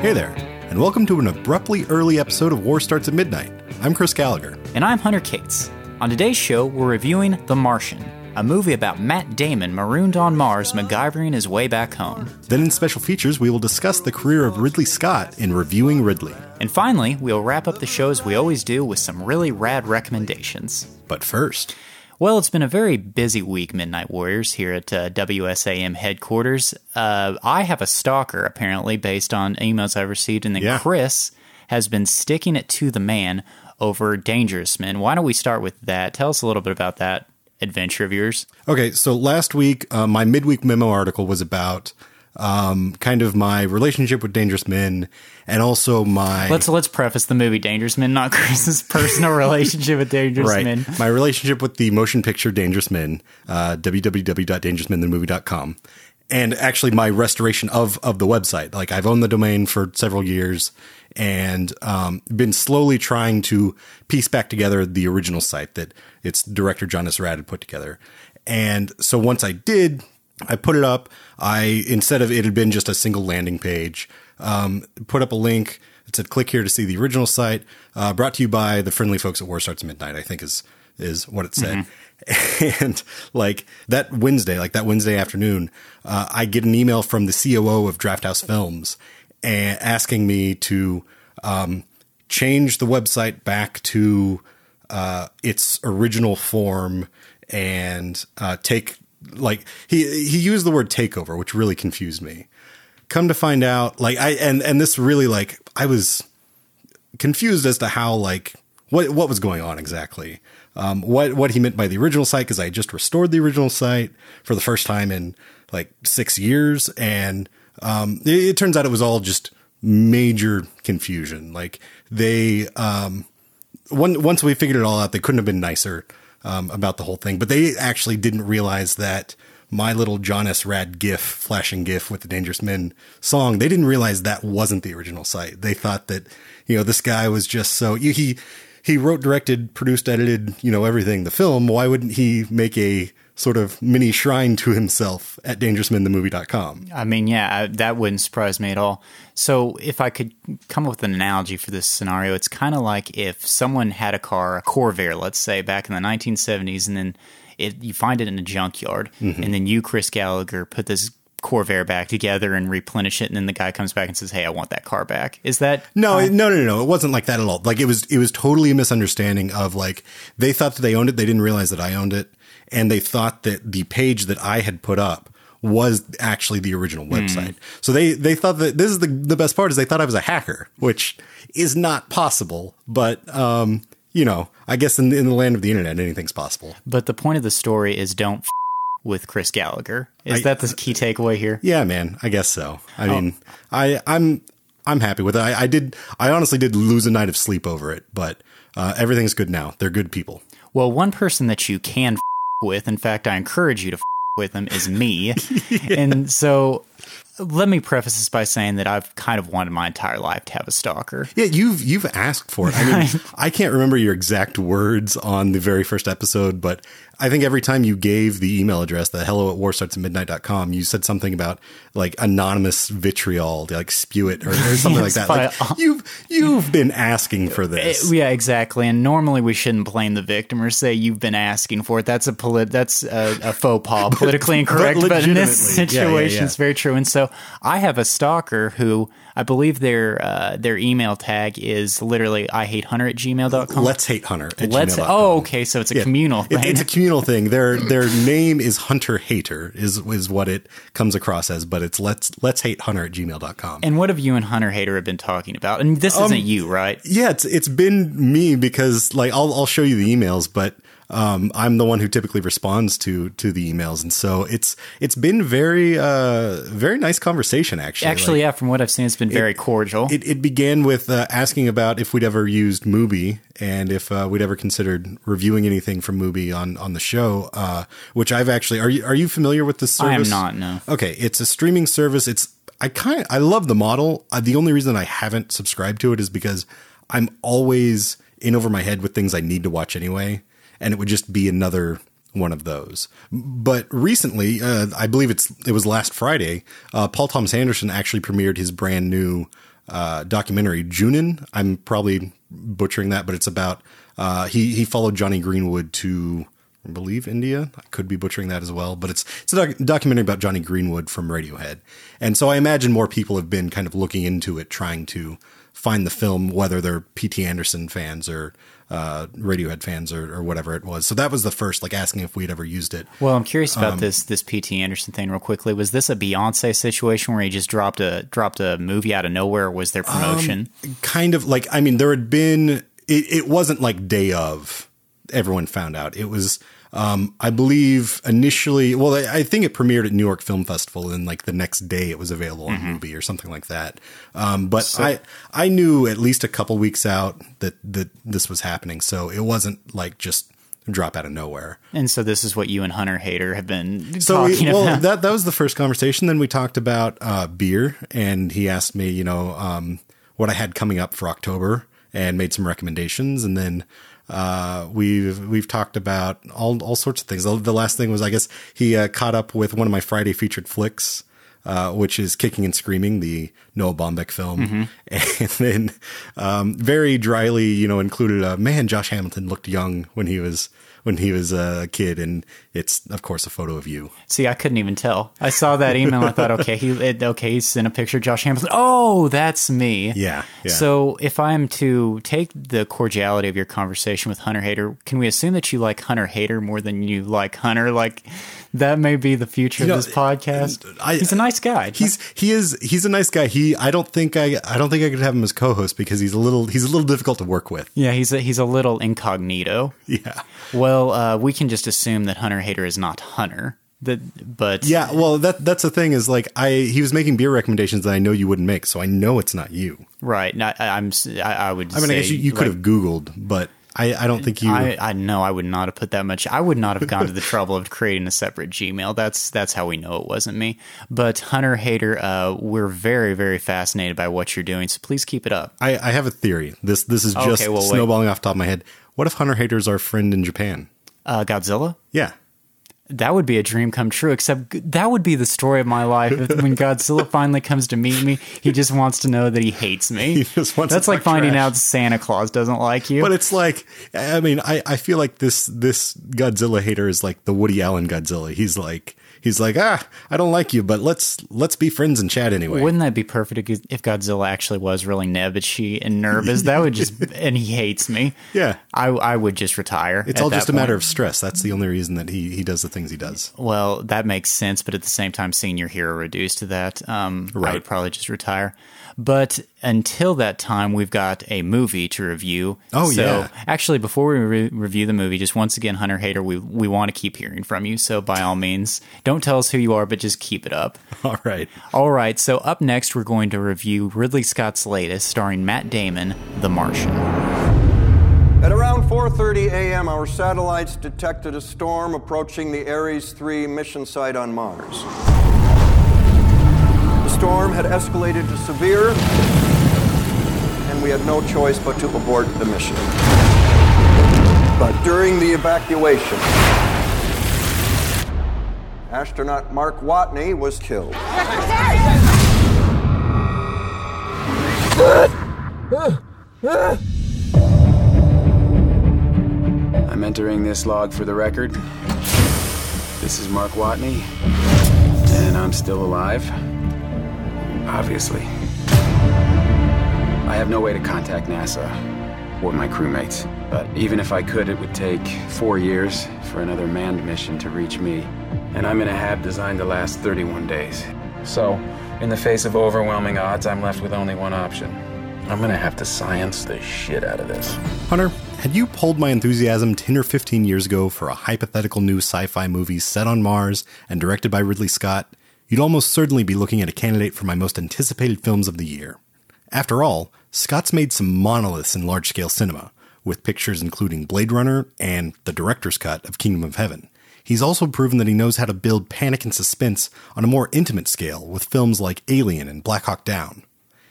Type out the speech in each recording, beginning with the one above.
Hey there, and welcome to an abruptly early episode of War Starts at Midnight. I'm Chris Gallagher. And I'm Hunter Cates. On today's show, we're reviewing The Martian, a movie about Matt Damon marooned on Mars, MacGyvering his way back home. Then in special features, we will discuss the career of Ridley Scott in reviewing Ridley. And finally, we'll wrap up the show as we always do with some really rad recommendations. But first, Well, it's been a very busy week, Midnight Warriors, here at uh, WSAM headquarters. Uh, I have a stalker, apparently, based on emails I've received, and then Yeah. Chris has been sticking it to the man over Dangerous Men. Why don't we start with that? Tell us a little bit about that adventure of yours. Okay, so last week, uh, my midweek memo article was about um, kind of my relationship with Dangerous Men and also my Let's let's preface the movie Dangerous Men, not Chris's personal relationship with Dangerous right Men. my relationship with the motion picture Dangerous Men, uh, www.dangerousmenthemovie.com, and actually my restoration of of the website. Like I've owned the domain for several years and um, been slowly trying to piece back together the original site that its director John S. Rad had put together. And so once I did, I put it up. I instead of it had been just a single landing page, um, put up a link. It said, "Click here to see the original site." Uh, brought to you by the friendly folks at War Starts Midnight. I think is is what it said. And like that Wednesday, like that Wednesday afternoon, uh, I get an email from the COO of Drafthouse Films and asking me to um, change the website back to uh, its original form and uh, take like he he used the word takeover, which really confused me. Come to find out, like I and and this really like I was confused as to how like what what was going on exactly. Um, what what he meant by the original site because I just restored the original site for the first time in like six years, and um, it, it turns out it was all just major confusion. Like they um, one, once we figured it all out, they couldn't have been nicer um, about the whole thing. But they actually didn't realize that my little John S. Rad GIF, flashing GIF with the Dangerous Men song, they didn't realize that wasn't the original site. They thought that you know this guy was just so he he wrote, directed, produced, edited, you know everything. The film. Why wouldn't he make a sort of mini shrine to himself at dangerousmenthemovie.com? I mean, yeah, I, that wouldn't surprise me at all. So, if I could come up with an analogy for this scenario, it's kind of like if someone had a car, a Corvair, let's say, back in the 1970s, and then it, you find it in a junkyard, Mm-hmm. and then you, Chris Gallagher, put this Corvair back together and replenish it, and then the guy comes back and says, "Hey, I want that car back." Is that No, no, no, no. It wasn't like that at all. Like it was, it was totally a misunderstanding of like they thought that they owned it. They didn't realize that I owned it, and they thought that the page that I had put up was actually the original website. So they they thought that this is the the best part is they thought I was a hacker, which is not possible. But um, you know, I guess in in the land of the internet, anything's possible. But the point of the story is don't f- with Chris Gallagher. Is I- that the key takeaway here? Yeah, man. I guess so. I mean, I I'm I'm happy with it. I, I did. I honestly did lose a night of sleep over it, but uh, everything's good now. They're good people. Well, one person that you can f- with, in fact, I encourage you to f- with them, is me. And so let me preface this by saying that I've kind of wanted my entire life to have a stalker. Yeah, you've you've asked for it. I mean, I can't remember your exact words on the very first episode, but I think every time you gave the email address, the hello at warstartsatmidnight.com, you said something about like anonymous vitriol, to, like spew it or, or something like that. Like, you've you've been asking for this. Eh, Yeah, exactly. And normally we shouldn't blame the victim or say you've been asking for it. That's a polit- that's a, a faux pas, politically incorrect. But, in this legitimately. Yeah, yeah, situation, yeah. it's very true. And so I have a stalker who I believe their uh, their email tag is literally I hate hunter at gmail.com. Let's hate Hunter. Let's. gmail.com. Oh, okay. So it's a communal It- thing. it's a communal thing. Their their name is Hunter Hater is is what it comes across as, but it's let's let's hate Hunter at gmail.com. and what have you and Hunter Hater have been talking about? And this Um, isn't you, right? Yeah, it's it's been me because like I'll I'll show you the emails, but um, I'm the one who typically responds to to the emails, and so it's it's been very uh very nice conversation actually. Actually, Like, yeah. From what I've seen, it's been very cordial. it, it began with uh, asking about if we'd ever used Mubi and if uh, we'd ever considered reviewing anything from Mubi on on the show. Uh, which I've actually are you are you familiar with this service? I am not. No. Okay, it's a streaming service. It's I kind I love the model. Uh, the only reason I haven't subscribed to it is because I'm always in over my head with things I need to watch anyway, and it would just be another one of those. But recently, uh, I believe it's it was last Friday. Uh, Paul Thomas Anderson actually premiered his brand new uh, documentary, Junin. I'm probably butchering that, but it's about uh, he he followed Jonny Greenwood to I believe India. I could be butchering that as well, but it's it's a doc- documentary about Jonny Greenwood from Radiohead, and so I imagine more people have been kind of looking into it, trying to find the film, whether they're P.T. Anderson fans or uh, Radiohead fans or, or whatever it was. So that was the first, like asking if we'd ever used it. Well, I'm curious about Um, this this P.T. Anderson thing real quickly. Was this a Beyonce situation where he just dropped a dropped a movie out of nowhere? Or was there promotion? kind of like I mean there had been it, it wasn't like day of everyone found out it was um I believe initially well I, I think it premiered at New York Film Festival and like the next day it was available on Mubi or something like that um but I I knew at least a couple weeks out that that this was happening so it wasn't like just drop out of nowhere and so this is what you and Hunter Hater have been so we, well, about. that that was the first conversation. Then we talked about uh, beer, and he asked me, you know, um, what I had coming up for October, and made some recommendations. And then uh, we've we've talked about all all sorts of things. The, last thing was, I guess, he uh, caught up with one of my Friday featured flicks. Uh, which is Kicking and Screaming, the Noah Baumbach film, and then um, very dryly, you know, included a man. Josh Hamilton looked young when he was when he was a kid, and it's of course a photo of you. See, I couldn't even tell. I saw that email. I thought, okay, he it, okay, he sent a picture of Josh Hamilton. Oh, that's me. Yeah, yeah. So, if I am to take the cordiality of your conversation with Hunter Hater, can we assume that you like Hunter Hater more than you like Hunter? Like that may be the future know, of this podcast. Uh, I- He's a nice guy. He's he is he's a nice guy. He I don't think I I don't think I could have him as co-host because he's a little he's a little difficult to work with. yeah, he's a, he's a little incognito. Yeah. Well, uh, we can just assume that Hunter Hater is not Hunter. That, but Yeah, well that that's the thing is like I he was making beer recommendations that I know you wouldn't make, so I know it's not you. right. I, I'm. s- I, I would. I mean, I guess you, you could have Googled, but I I don't think you I, I know I would not have put that much. I would not have gone to the trouble of creating a separate Gmail. That's that's how we know it wasn't me. But Hunter Hater, uh, we're very very fascinated by what you're doing. So please keep it up. I, I have a theory. This this is Okay, just well, wait. snowballing off the top of my head. What if Hunter Hater's our friend in Japan? Uh, Godzilla. Yeah. That would be a dream come true. Except that would be the story of my life. If, when Godzilla finally comes to meet me, he just wants to know that he hates me. He just wants That's like finding trash. out Santa Claus doesn't like you. But it's like, I mean, I, I feel like this this Godzilla hater is like the Woody Allen Godzilla. He's like, he's like, ah, I don't like you, but let's let's be friends and chat anyway. Wouldn't that be perfect if Godzilla actually was really nebbishy and nervous? That would just and he hates me. Yeah. I I would just retire. it's all just a matter of stress. That's the only reason that he he does the things he does. Well, that makes sense, but at the same time, seeing your hero reduced to that, um, I Right. would probably just retire. But until that time, we've got a movie to review. Oh, so, yeah. Actually, before we re- review the movie, just once again, Hunter Hater, we we want to keep hearing from you. So by all means, don't tell us who you are, but just keep it up. All right. All right. So up next, we're going to review Ridley Scott's latest, starring Matt Damon, The Martian. At around 4:30 a.m., our satellites detected a storm approaching the Ares 3 mission site on Mars. Storm had escalated to severe, and we had no choice but to abort the mission. But during the evacuation, astronaut Mark Watney was killed. I'm entering this log for the record. This is Mark Watney, and I'm still alive. Obviously. I have no way to contact NASA or my crewmates, but even if I could, it would take four years for another manned mission to reach me. And I'm in a hab designed to last 31 days. So, in the face of overwhelming odds, I'm left with only one option. I'm gonna have to science the shit out of this. Hunter, had you pulled my enthusiasm 10 or 15 years ago for a hypothetical new sci fi movie set on Mars and directed by Ridley Scott, you'd almost certainly be looking at a candidate for my most anticipated films of the year. After all, Scott's made some monoliths in large scale cinema, with pictures including Blade Runner and the director's cut of Kingdom of Heaven. He's also proven that he knows how to build panic and suspense on a more intimate scale with films like Alien and Black Hawk Down.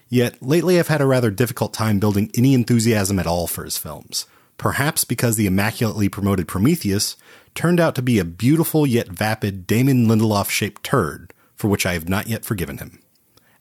Yet, lately I've had a rather difficult time building any enthusiasm at all for his films. Perhaps because the immaculately promoted Prometheus turned out to be a beautiful yet vapid Damon Lindelof shaped turd, for which I have not yet forgiven him.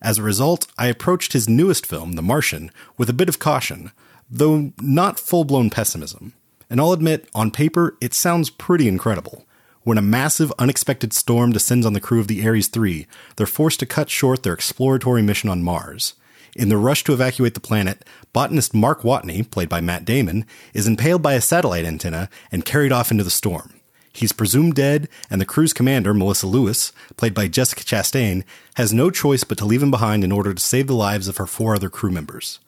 As a result, I approached his newest film, The Martian, with a bit of caution, though not full blown pessimism. And I'll admit, on paper, it sounds pretty incredible. When a massive, unexpected storm descends on the crew of the Ares 3, they're forced to cut short their exploratory mission on Mars. In the rush to evacuate the planet, botanist Mark Watney, played by Matt Damon, is impaled by a satellite antenna and carried off into the storm. He's presumed dead, and the crew's commander, Melissa Lewis, played by Jessica Chastain, has no choice but to leave him behind in order to save the lives of her four other crew members.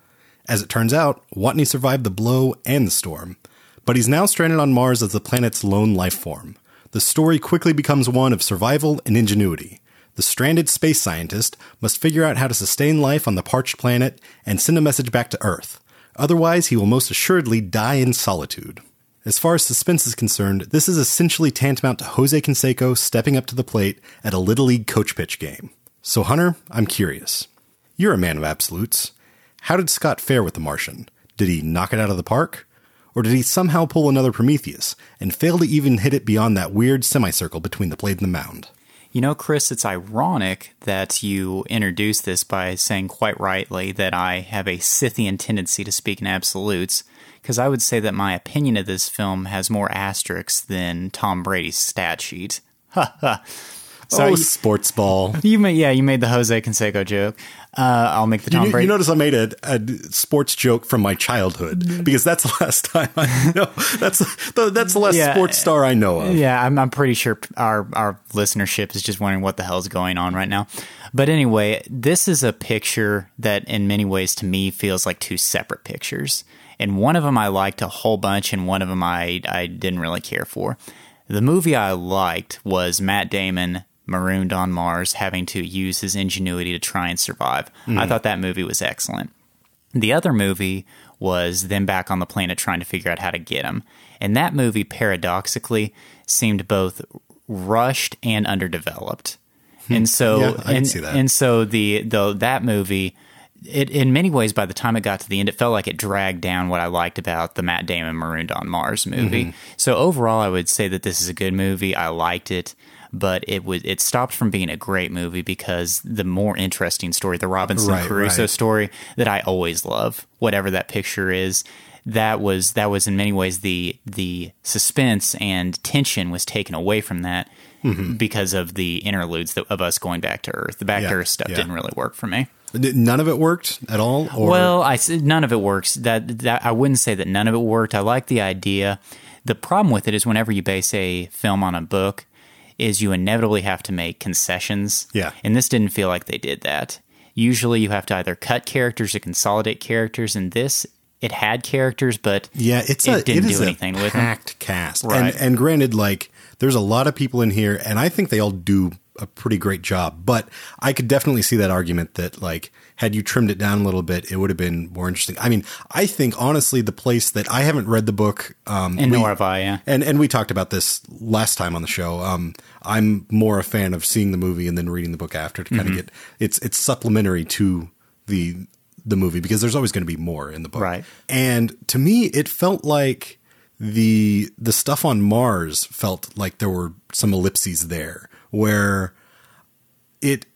As it turns out, Watney survived the blow and the storm, but he's now stranded on Mars as the planet's lone life form. The story quickly becomes one of survival and ingenuity. The stranded space scientist must figure out how to sustain life on the parched planet and send a message back to Earth. Otherwise, he will most assuredly die in solitude. As far as suspense is concerned, this is essentially tantamount to Jose Canseco stepping up to the plate at a Little League coach pitch game. So, Hunter, I'm curious. You're a man of absolutes. How did Scott fare with The Martian? Did he knock it out of the park? Or did he somehow pull another Prometheus and fail to even hit it beyond that weird semicircle between the plate and the mound? You know, Chris, it's ironic that you introduced this by saying quite rightly that I have a Scythian tendency to speak in absolutes because I would say that my opinion of this film has more asterisks than Tom Brady's stat sheet. Ha ha. So oh, you, sports ball. You made, yeah, you made the Jose Canseco joke. Uh, I'll make the Tom you, Brady. You notice I made a, a, sports joke from my childhood because that's the last time I know. That's the, that's the last yeah, sports star I know of. Yeah, I'm, I'm pretty sure our our listenership is just wondering what the hell is going on right now. But anyway, this is a picture that, in many ways, to me, feels like two separate pictures and one of them I liked a whole bunch, and one of them I I didn't really care for. The movie I liked was Matt Damon marooned on Mars, having to use his ingenuity to try and survive. Mm. I thought that movie was excellent. The other movie was them back on the planet trying to figure out how to get him. And that movie, paradoxically, seemed both rushed and underdeveloped. Hmm. And so, yeah, and, that. and so the, the that movie it in many ways by the time it got to the end it felt like it dragged down what i liked about the matt damon marooned on mars movie mm-hmm. so overall i would say that this is a good movie i liked it but it was it stopped from being a great movie because the more interesting story the robinson right, crusoe right. story that i always love whatever that picture is that was that was in many ways the the suspense and tension was taken away from that mm-hmm. because of the interludes of us going back to earth the back yeah, to earth stuff yeah. didn't really work for me None of it worked at all. Or? Well, I none of it works. That that I wouldn't say that none of it worked. I like the idea. The problem with it is whenever you base a film on a book, is you inevitably have to make concessions. Yeah, and this didn't feel like they did that. Usually, you have to either cut characters or consolidate characters. And this, it had characters, but yeah, it's it a, didn't it do anything with them. Packed cast, right? And, and granted, like there's a lot of people in here, and I think they all do a pretty great job. But I could definitely see that argument that like had you trimmed it down a little bit, it would have been more interesting. I mean, I think honestly, the place that I haven't read the book, um, and we, nor have I, yeah, and and we talked about this last time on the show. Um, I'm more a fan of seeing the movie and then reading the book after to kind mm-hmm. of get it's it's supplementary to the the movie because there's always going to be more in the book, right? And to me, it felt like the the stuff on Mars felt like there were some ellipses there where it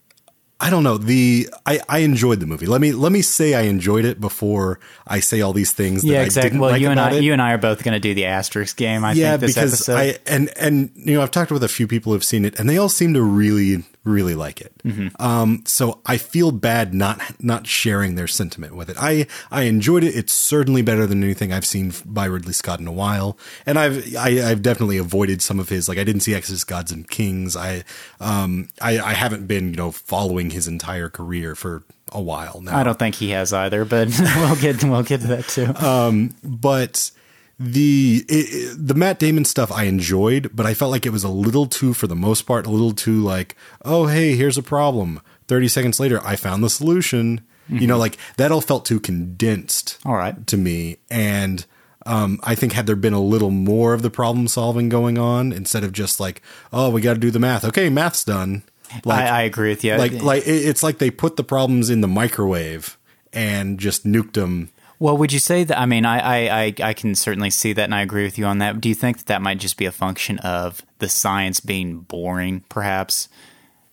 I don't know the I, I enjoyed the movie. Let me let me say I enjoyed it before I say all these things. yeah, exactly. well, like you and I it. you and I are both going to do the asterisk game. I yeah, think this because episode. I and and you know I've talked with a few people who've seen it and they all seem to really really like it. Mm-hmm. Um, so I feel bad not not sharing their sentiment with it. I I enjoyed it. It's certainly better than anything I've seen by Ridley Scott in a while, and I've I, have i have definitely avoided some of his like I didn't see Exodus Gods and Kings. I um I, I haven't been you know following his entire career for a while now. I don't think he has either, but we'll get we'll get to that too. Um, but the it, the Matt Damon stuff I enjoyed, but I felt like it was a little too, for the most part, a little too like, oh hey, here's a problem. Thirty seconds later, I found the solution. Mm-hmm. You know, like that all felt too condensed. All right, to me, and um, I think had there been a little more of the problem solving going on instead of just like, oh, we got to do the math. Okay, math's done. Like, I, I agree with you. Like, like it's like they put the problems in the microwave and just nuked them well, would you say that? I mean, I, I, I can certainly see that, and I agree with you on that. Do you think that that might just be a function of the science being boring, perhaps?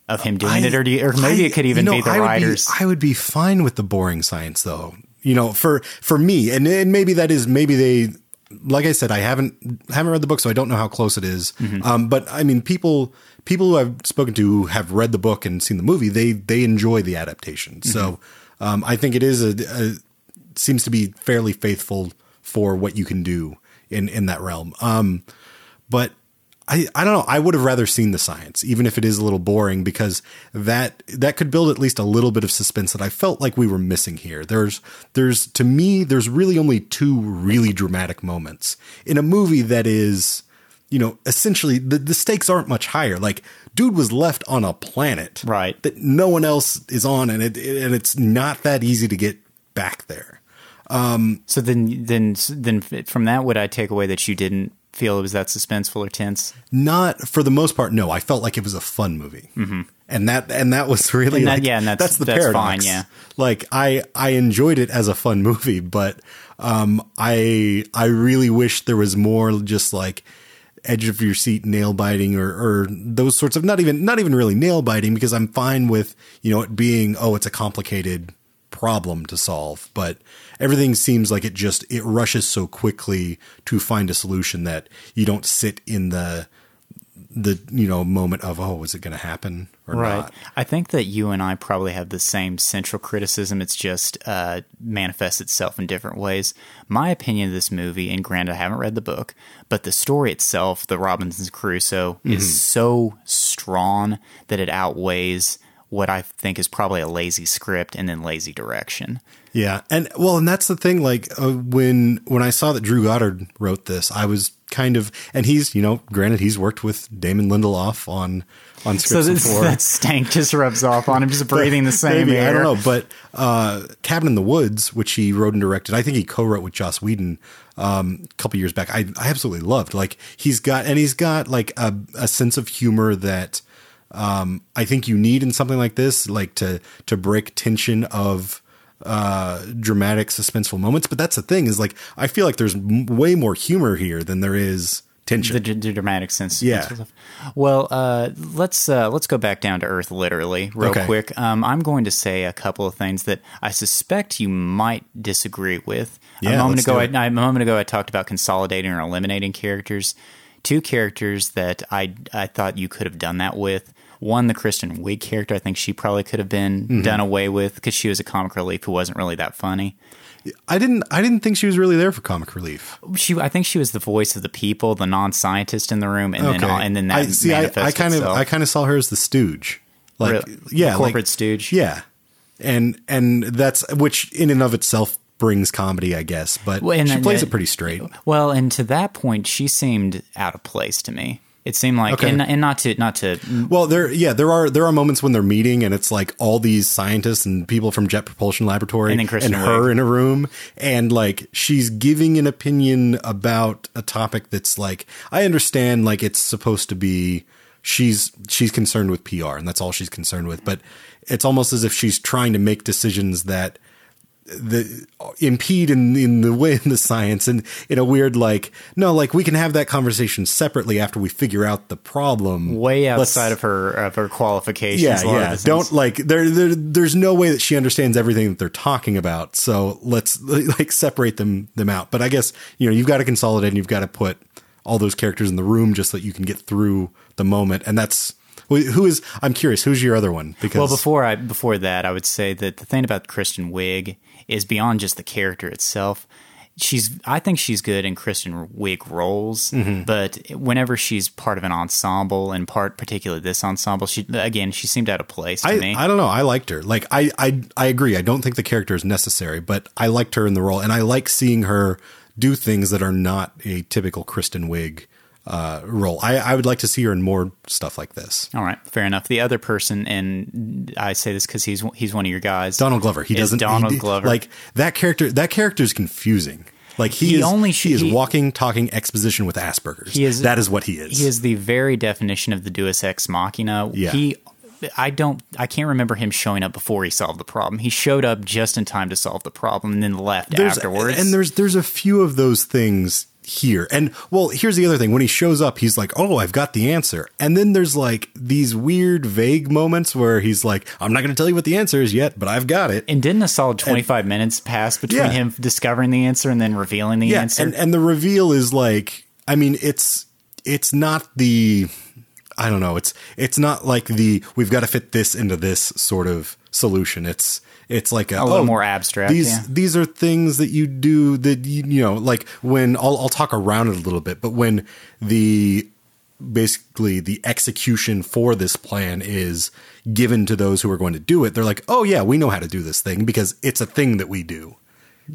of him doing I- it, or do you, or maybe I- it could even you know, be the I would writers. I would be fine with the boring science though. You know, for for me, and, and maybe that is maybe they. Like I said, I haven't haven't read the book, so I don't know how close it is. Mm-hmm. Um, but I mean, people people who I've spoken to who have read the book and seen the movie, they they enjoy the adaptation. So Mm-hmm. um, I think it is a, a seems to be fairly faithful for what you can do in in that realm. Um, but I, I don't know. I would have rather seen the science, even if it is a little boring, because that that could build at least a little bit of suspense that I felt like we were missing here. There's there's to me there's really only two really dramatic moments in a movie that is, you know, essentially the, the stakes aren't much higher. Like dude was left on a planet Right. that no one else is on, and it and it's not that easy to get back there. So then, then, then from that, would I take away that you didn't feel it was that suspenseful or tense? Not for the most part. No, I felt like it was a fun movie, mm-hmm. and that and that was really that- like, yeah, and that's- the that's paradox. fine, yeah. like I I enjoyed it as a fun movie, but um, I I really wish there was more just like edge of your seat nail biting or, or those sorts of not even not even really nail biting because I'm fine with you know it being oh it's a complicated problem to solve but everything seems like it just it rushes so quickly to find a solution that you don't sit in the the you know moment of oh is it going to happen or not I think that you and I probably have the same central criticism. It's just uh, manifests itself in different ways. My opinion of this movie, and granted, I haven't read the book, but the story itself, the Robinson Crusoe, Mm-hmm. is so strong that it outweighs what I think is probably a lazy script and then lazy direction. Yeah, and well, and that's the thing. Like uh, when when I saw that Drew Goddard wrote this, I was kind of, and he's you know, granted he's worked with Damon Lindelof on on So scripts this, before. that stank just rubs off on him, just breathing the same Maybe, air. I don't know, but uh, Cabin in the Woods, which he wrote and directed, I think he co-wrote with Joss Whedon um, a couple years back. I, I absolutely loved. Like he's got, and he's got like a, a sense of humor that um, I think you need in something like this, like to to break tension of uh dramatic suspenseful moments but that's the thing is like i feel like there's m- way more humor here than there is tension the, d- the dramatic sense. Yeah. Well, uh, let's uh, let's go back down to earth, literally, real Okay. quick. Um, I'm going to say a couple of things that I suspect you might disagree with. Yeah, a moment ago, I, a moment ago, I talked about consolidating or eliminating characters. Two characters that I I thought you could have done that with. One, the Kristen Wiig character. I think she probably could have been Mm-hmm. done away with because she was a comic relief who wasn't really that funny. i didn't i didn't think she was really there for comic relief She, I think she was the voice of the people, the non-scientist in the room, and then and then that I see. I, I kind itself. of, I kind of saw her as the stooge, like yeah, corporate like- stooge? Yeah, and and that's which in and of itself brings comedy, I guess. But Well, she plays that- it pretty straight. Well, and to that point, she seemed out of place to me. It seemed like, Okay. and, and not to not to Well, there, yeah, there are there are moments when they're meeting, and it's like all these scientists and people from Jet Propulsion Laboratory And then Kristen her Wiig. in a room, and like she's giving an opinion about a topic that's like I understand, like it's supposed to be she's she's concerned with PR, and that's all she's concerned with, but it's almost as if she's trying to make decisions that the impede in in the way in the science and in a weird like no like we can have that conversation separately after we figure out the problem. Way Let's- outside of her of her qualifications. yeah a lot of yeah. don't like there, there there's no way that she understands everything that they're talking about so let's like separate them them out. But i guess you know you've got to consolidate and you've got to put all those characters in the room just so that you can get through the moment and that's who is i'm curious who's your other one? Because Well, before I before that, I would say that the thing about Kristen Wiig is beyond just the character itself. She's, I think she's good in Kristen Wiig roles, Mm-hmm. but whenever she's part of an ensemble, and part particularly this ensemble, she again she seemed out of place to I, me. I don't know. I liked her. Like I, I I agree. I don't think the character is necessary, but I liked her in the role, and I like seeing her do things that are not a typical Kristen Wiig uh, role. I, I would like to see her in more stuff like this. All right, fair enough. The other person, and I say this because he's he's one of your guys. Donald Glover. He doesn't. Donald he- Glover. Like that character. That character is confusing. Like he, He is only he should- is he- walking, talking exposition with Asperger's. He is- that is what he is. He is the very definition of the Deus Ex Machina. Yeah. He, I don't, I can't remember him showing up before he solved the problem. He showed up just in time to solve the problem and then left There's- afterwards. And there's there's a few of those things here. And well, here's the other thing. When he shows up, he's like, "Oh, I've got the answer." And then there's like these weird vague moments where he's like, "I'm not going to tell you what the answer is yet, but I've got it." And didn't a solid 25 minutes pass between Yeah. him discovering the answer and then revealing the yeah, answer? and and the reveal is like, I mean, it's it's not the I don't know. It's it's not like the we've got to fit this into this sort of solution. It's it's like a, A little oh, more abstract, These yeah. these are things that you do that you, you know like when I'll I'll talk around it a little bit, but when the basically the execution for this plan is given to those who are going to do it, they're like, oh yeah, we know how to do this thing because it's a thing that we do.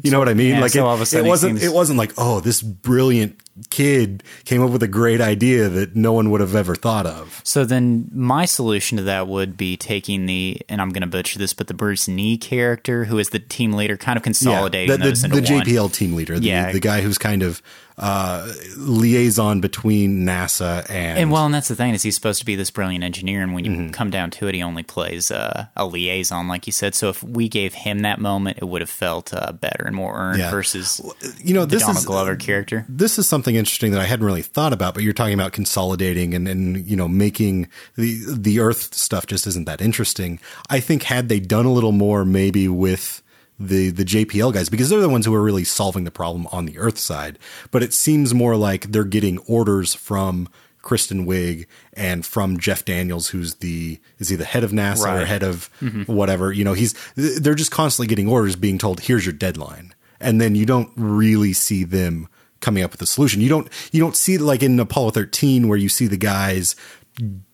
You know what I mean? Yeah, like so it, all of a sudden it it wasn't seems- it wasn't like, oh, this brilliant kid came up with a great idea that no one would have ever thought of. So then my solution to that would be taking the, and I'm going to butcher this, but the Bruce Nee character, who is the team leader, kind of consolidating the, the, the one. JPL team leader, the, Yeah. the guy who's kind of uh, liaison between NASA and, And well, and that's the thing is he's supposed to be this brilliant engineer, and when you Mm-hmm. come down to it, he only plays uh, a liaison, like you said. So if we gave him that moment, it would have felt uh, better and more earned Yeah. versus you know the this Donald is Glover character. this is something interesting that I hadn't really thought about, but you're talking about consolidating and, and you know making the the Earth stuff just isn't that interesting. I think had they done a little more, maybe with the the JPL guys, because they're the ones who are really solving the problem on the Earth side. But it seems more like they're getting orders from Kristen Wiig and from Jeff Daniels, who's the is he the head of NASA or head of whatever? You know, he's they're just constantly getting orders, being told, "Here's your deadline," and then you don't really see them coming up with a solution. You don't you don't see like in Apollo 13 where you see the guys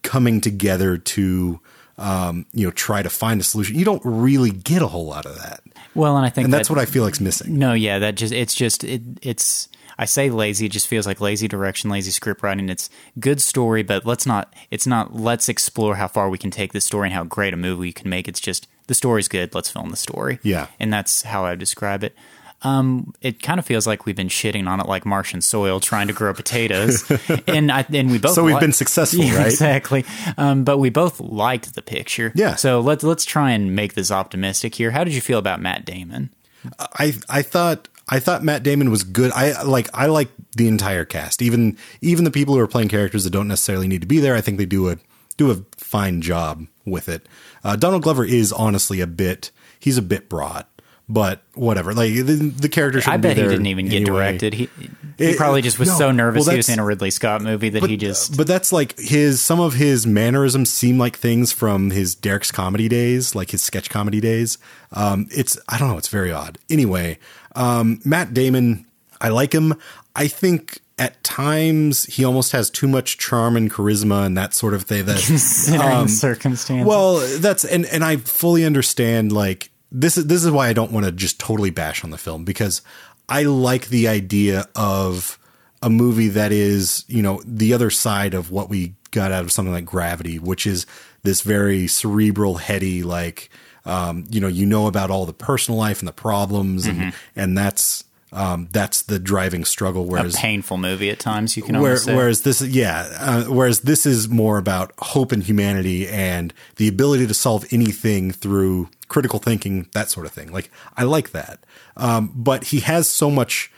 coming together to um, you know try to find a solution. You don't really get a whole lot of that, Well, and I think and that's that- what I feel like's missing. No, yeah, that just it's just it it's I say lazy, it just feels like lazy direction, lazy script writing. It's good story, but let's not it's not let's explore how far we can take this story and how great a movie we can make. It's just the story's good, let's film the story. Yeah. And that's how I would describe it. Um, it kind of feels like we've been shitting on it like Martian soil, trying to grow potatoes, and I and we both So we've li- been successful, Yeah, right? Exactly. Um, but we both liked the picture. Yeah. So let's let's try and make this optimistic here. How did you feel about Matt Damon? I I thought I thought Matt Damon was good. I like I like the entire cast, even even the people who are playing characters that don't necessarily need to be there. I think they do a do a fine job with it. Uh, Donald Glover is honestly a bit he's a bit broad, but whatever. Like the, the character should. Be. I bet he didn't even get directed. He, he It- probably just was no. so nervous Well, he was in a Ridley Scott movie that he just. But that's like his some of his mannerisms seem like things from his Derrick's comedy days, like his sketch comedy days. Um, it's I don't know, it's very odd. Anyway, um, Matt Damon, I like him. I think at times he almost has too much charm and charisma and that sort of thing. That. Um, well, that's and and I fully understand. Like this is this is why I don't want to just totally bash on the film because I like the idea of a movie that is you know the other side of what we got out of something like Gravity, which is this very cerebral, heady, like um, you know you know about all the personal life and the problems, and and that's um, that's the driving struggle. a Whereas painful movie at times, you can where, say. whereas this, yeah, uh, whereas this is more about hope and humanity and the ability to solve anything through critical thinking, that sort of thing. Like I like that, um, but he has so much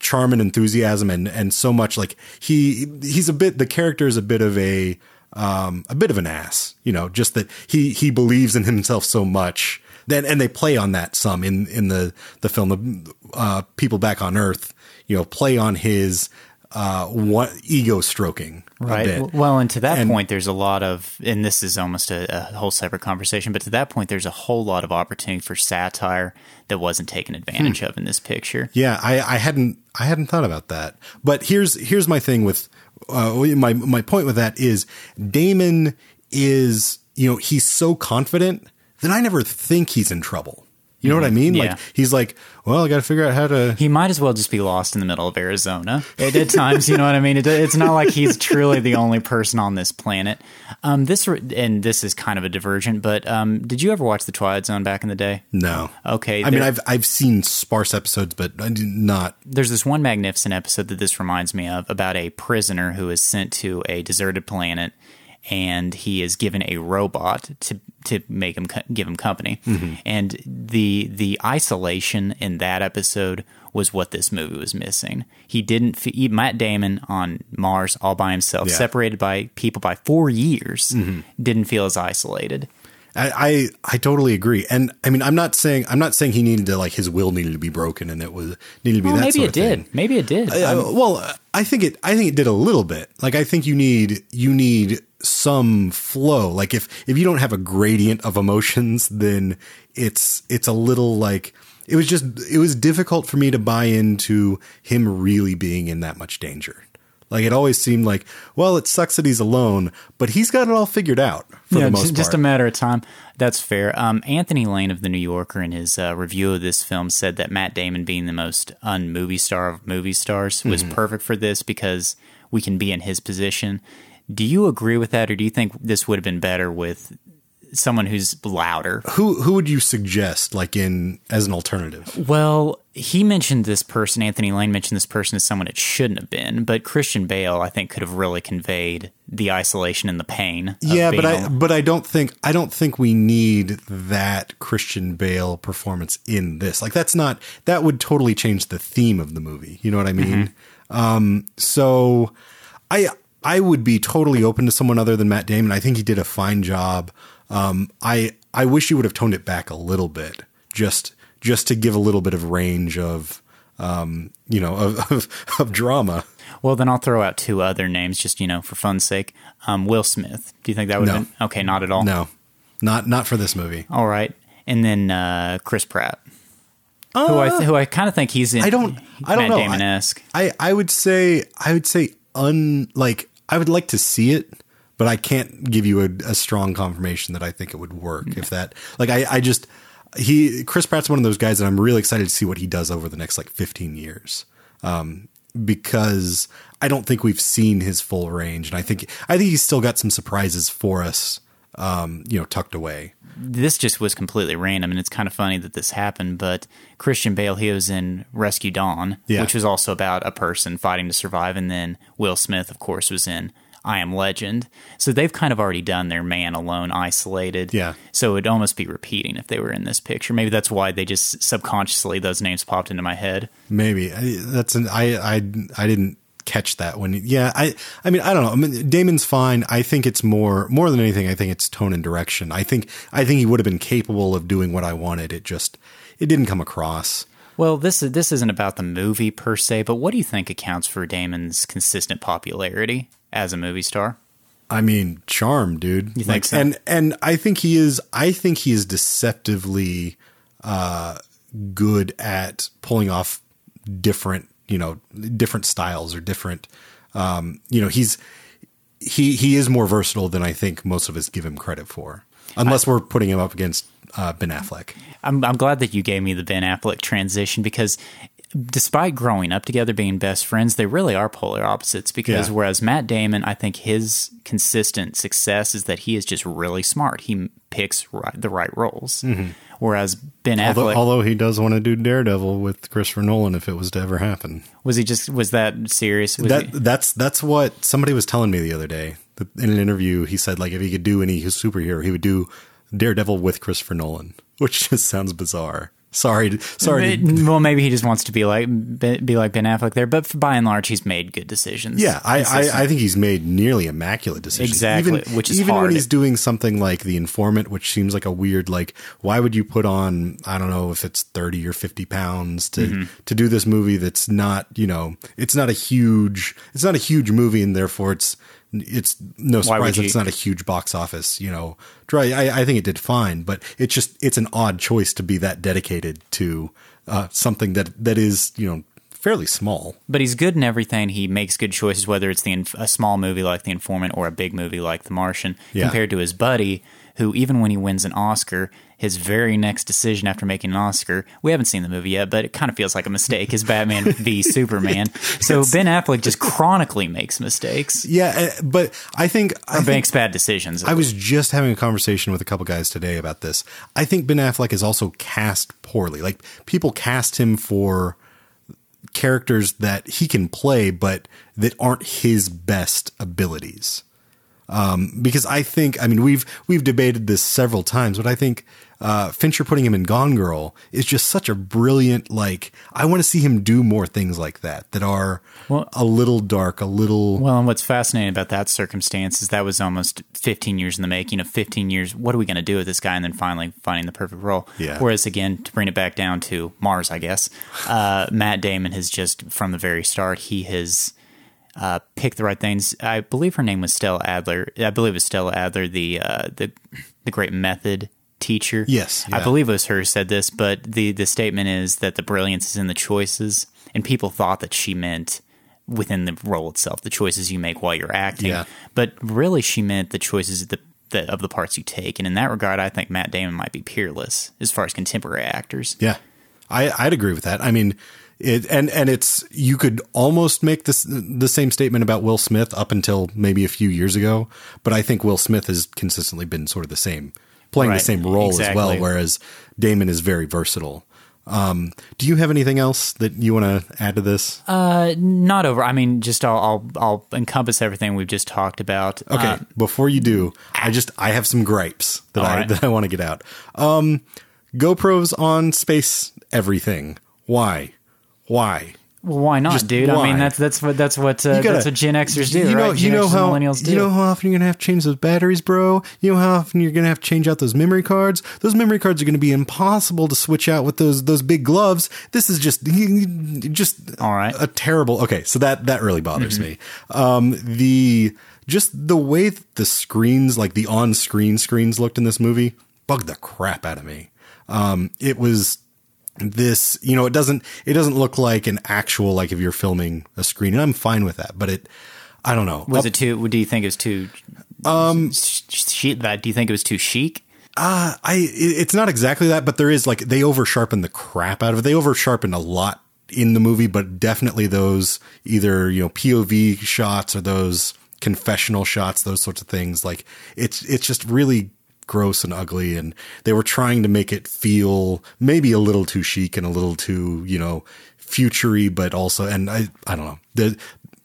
charm and enthusiasm, and and so much like he he's a bit the character is a bit of a um, a bit of an ass, you know, just that he he believes in himself so much. Then and they play on that some in in the the film. The uh, people back on Earth, you know, play on his uh, what ego stroking Right. Well, and to that And- point, there's a lot of, and this is almost a, a whole separate conversation, but to that point, there's a whole lot of opportunity for satire that wasn't taken advantage of in this picture. Yeah, I, I hadn't I hadn't thought about that. But here's here's my thing with uh, my my point with that is Damon is you know he's so confident that I never think he's in trouble. You know what I mean? Yeah. Like he's like, well, I got to figure out how to. He might as well just be lost in the middle of Arizona at, at times. You know what I mean? It, it's not like he's truly the only person on this planet. Um, this and this is kind of a divergent, but um, did you ever watch the Twilight Zone back in the day? No. Okay, I mean, I've I've seen sparse episodes, but I did not. There's this one magnificent episode that this reminds me of about a prisoner who is sent to a deserted planet and he is given a robot to to make him co- give him company. And the the isolation in that episode was what this movie was missing. He didn't fe- Matt Damon on Mars all by himself, Yeah. separated by people by four years, didn't feel as isolated. I, I I totally agree, and I mean I'm not saying I'm not saying he needed to like his will needed to be broken and it was needed to be Well, that maybe sort it of did. thing. Maybe it did. Uh, well, I think it. I think it did a little bit. Like I think you need you need some flow. Like if if you don't have a gradient of emotions, then it's it's a little like it was just it was difficult for me to buy into him really being in that much danger. Like it always seemed like, well, it sucks that he's alone, but he's got it all figured out for yeah, the most just, just a matter of time. That's fair. Um, Anthony Lane of the New Yorker, in his uh, review of this film, said that Matt Damon, being the most un-movie star of movie stars, was Mm-hmm. perfect for this because we can be in his position. Do you agree with that, or do you think this would have been better with someone who's louder? who who would you suggest like in as an alternative? Well, he mentioned this person, Anthony Lane mentioned this person as someone it shouldn't have been, but Christian Bale, I think, could have really conveyed the isolation and the pain. yeah, but I but I don't think I don't think we need that Christian Bale performance in this. Like that's not that would totally change the theme of the movie. You know what I mean? Um, so I I would be totally open to someone other than Matt Damon. I think he did a fine job. Um, I I wish he would have toned it back a little bit, just just to give a little bit of range of um, you know of, of of drama. Well, then I'll throw out two other names, just you know, for fun's sake. Um, Will Smith. Do you think that would have No. been okay? Not at all. No, not not for this movie. All right, and then uh, Chris Pratt, who I th- who I kind of think he's in. Uh, I don't- I don't Matt know. Damon esque. I, I would say I would say un like I would like to see it, but I can't give you a, a strong confirmation that I think it would work. If that like I, I just he Chris Pratt's one of those guys that I'm really excited to see what he does over the next like 15 years. Um because I don't think we've seen his full range and I think I think he's still got some surprises for us um you know tucked away. This just was completely random, and it's kind of funny that this happened. But Christian Bale, he was in Rescue Dawn, Yeah. which was also about a person fighting to survive, and then Will Smith, of course, was in I Am Legend. So they've kind of already done their man alone, isolated. Yeah. So it'd almost be repeating if they were in this picture. Maybe that's why they just subconsciously those names popped into my head. Maybe that's an I I I didn't catch that when yeah I I mean I don't know. I mean Damon's fine. I think it's more more than anything I think it's tone and direction. I think I think he would have been capable of doing what I wanted. It just it didn't come across. Well, this this isn't about the movie per se, but what do you think accounts for Damon's consistent popularity as a movie star? I mean charm dude. You think so? and and I think he is I think he is deceptively uh good at pulling off different you know different styles or different um you know he's he he is more versatile than I think most of us give him credit for unless we're putting him up against uh, Ben Affleck. I'm, I'm glad that you gave me the Ben Affleck transition because despite growing up together, being best friends, they really are polar opposites. Because Yeah. whereas Matt Damon, I think his consistent success is that he is just really smart. He picks right, the right roles. Mm-hmm. Whereas Ben although, Affleck although he does want to do Daredevil with Christopher Nolan if it was to ever happen was he just was that serious? Was that that's that's what somebody was telling me the other day in an interview he said like if he could do any superhero he would do Daredevil with Christopher Nolan which just sounds bizarre sorry sorry to- well, maybe he just wants to be like be like Ben Affleck there, but by and large, he's made good decisions. Yeah, I, I, I think he's made nearly immaculate decisions. Exactly, even, which is even when he's doing something like The Informant, which seems like a weird like. Why would you put on I don't know if it's thirty or fifty pounds to Mm-hmm. to do this movie that's not you know it's not a huge it's not a huge movie and therefore it's it's no surprise that it's not a huge box office you know draw. I, I think it did fine, but it's just it's an odd choice to be that dedicated to uh, something that that is you know fairly small. But he's good in everything. He makes good choices, whether it's the inf- a small movie like The Informant or a big movie like The Martian, Yeah. compared to his buddy, who even when he wins an Oscar, his very next decision after making an Oscar, we haven't seen the movie yet, but it kind of feels like a mistake, is Batman v Superman. So Ben Affleck just chronically makes mistakes Yeah, uh, but I think I makes bad decisions. I was just having a conversation with a couple guys today about this. I think Ben Affleck is also cast poorly. Like people cast him for characters that he can play, but that aren't his best abilities. Um, because I think, I mean, we've we've debated this several times, but I think uh, Fincher putting him in Gone Girl is just such a brilliant. Like, I want to see him do more things like that that are Well- a little dark, a little. Well, and what's fascinating about that circumstance is that was almost 15 years in the making of 15 years. What are we going to do with this guy? And then finally finding the perfect role. Yeah. Whereas, again, to bring it back down to Mars, I guess, uh, Matt Damon has just, from the very start, he has uh, picked the right things. I believe her name was Stella Adler. I believe it was Stella Adler, the, uh, the, the great method teacher. Yes, I believe it was her who said this, but the, the statement is that the brilliance is in the choices. And people thought that she meant within the role itself, the choices you make while you're acting. Yeah. But really, she meant the choices of the, the of the parts you take. And in that regard, I think Matt Damon might be peerless as far as contemporary actors. Yeah, I, I'd agree with that. I mean, it, and and it's you could almost make this the same statement about Will Smith up until maybe a few years ago, but I think Will Smith has consistently been sort of the same, playing the same role as well. Whereas Damon is very versatile. Um, do you have anything else that you want to add to this? Uh, not over. I mean, just I'll I'll, I'll encompass everything we've just talked about. Okay, Uh, before you do, I just I have some gripes that I right. that I want to get out. Um, GoPros on space everything. Why? Why? Well, why not, just dude? I mean, that's that's what that's what uh, gotta- that's what Gen Xers do, you know, right? you Gen know Xers how millennials do. you know how often you're gonna have to change those batteries, bro. You know how often you're gonna have to change out those memory cards. Those memory cards are gonna be impossible to switch out with those those big gloves. This is just just All right. a terrible. Okay, so that that really bothers Mm-hmm. me. Um, the just the way that the screens, like the on screen screens, looked in this movie, bugged the crap out of me. Um, it was this you know it doesn't it doesn't look like an actual like if you're filming a screen and i'm fine with that but it i don't know was it too? Do you think it was too? Um, chic, that do you think it was too chic? uh, i it's not exactly that but there is like they over sharpen the crap out of it they over sharpen a lot in the movie but definitely those either you know pov shots or those confessional shots those sorts of things like it's it's just really gross and ugly and they were trying to make it feel maybe a little too chic and a little too you know futury but also and i i don't know that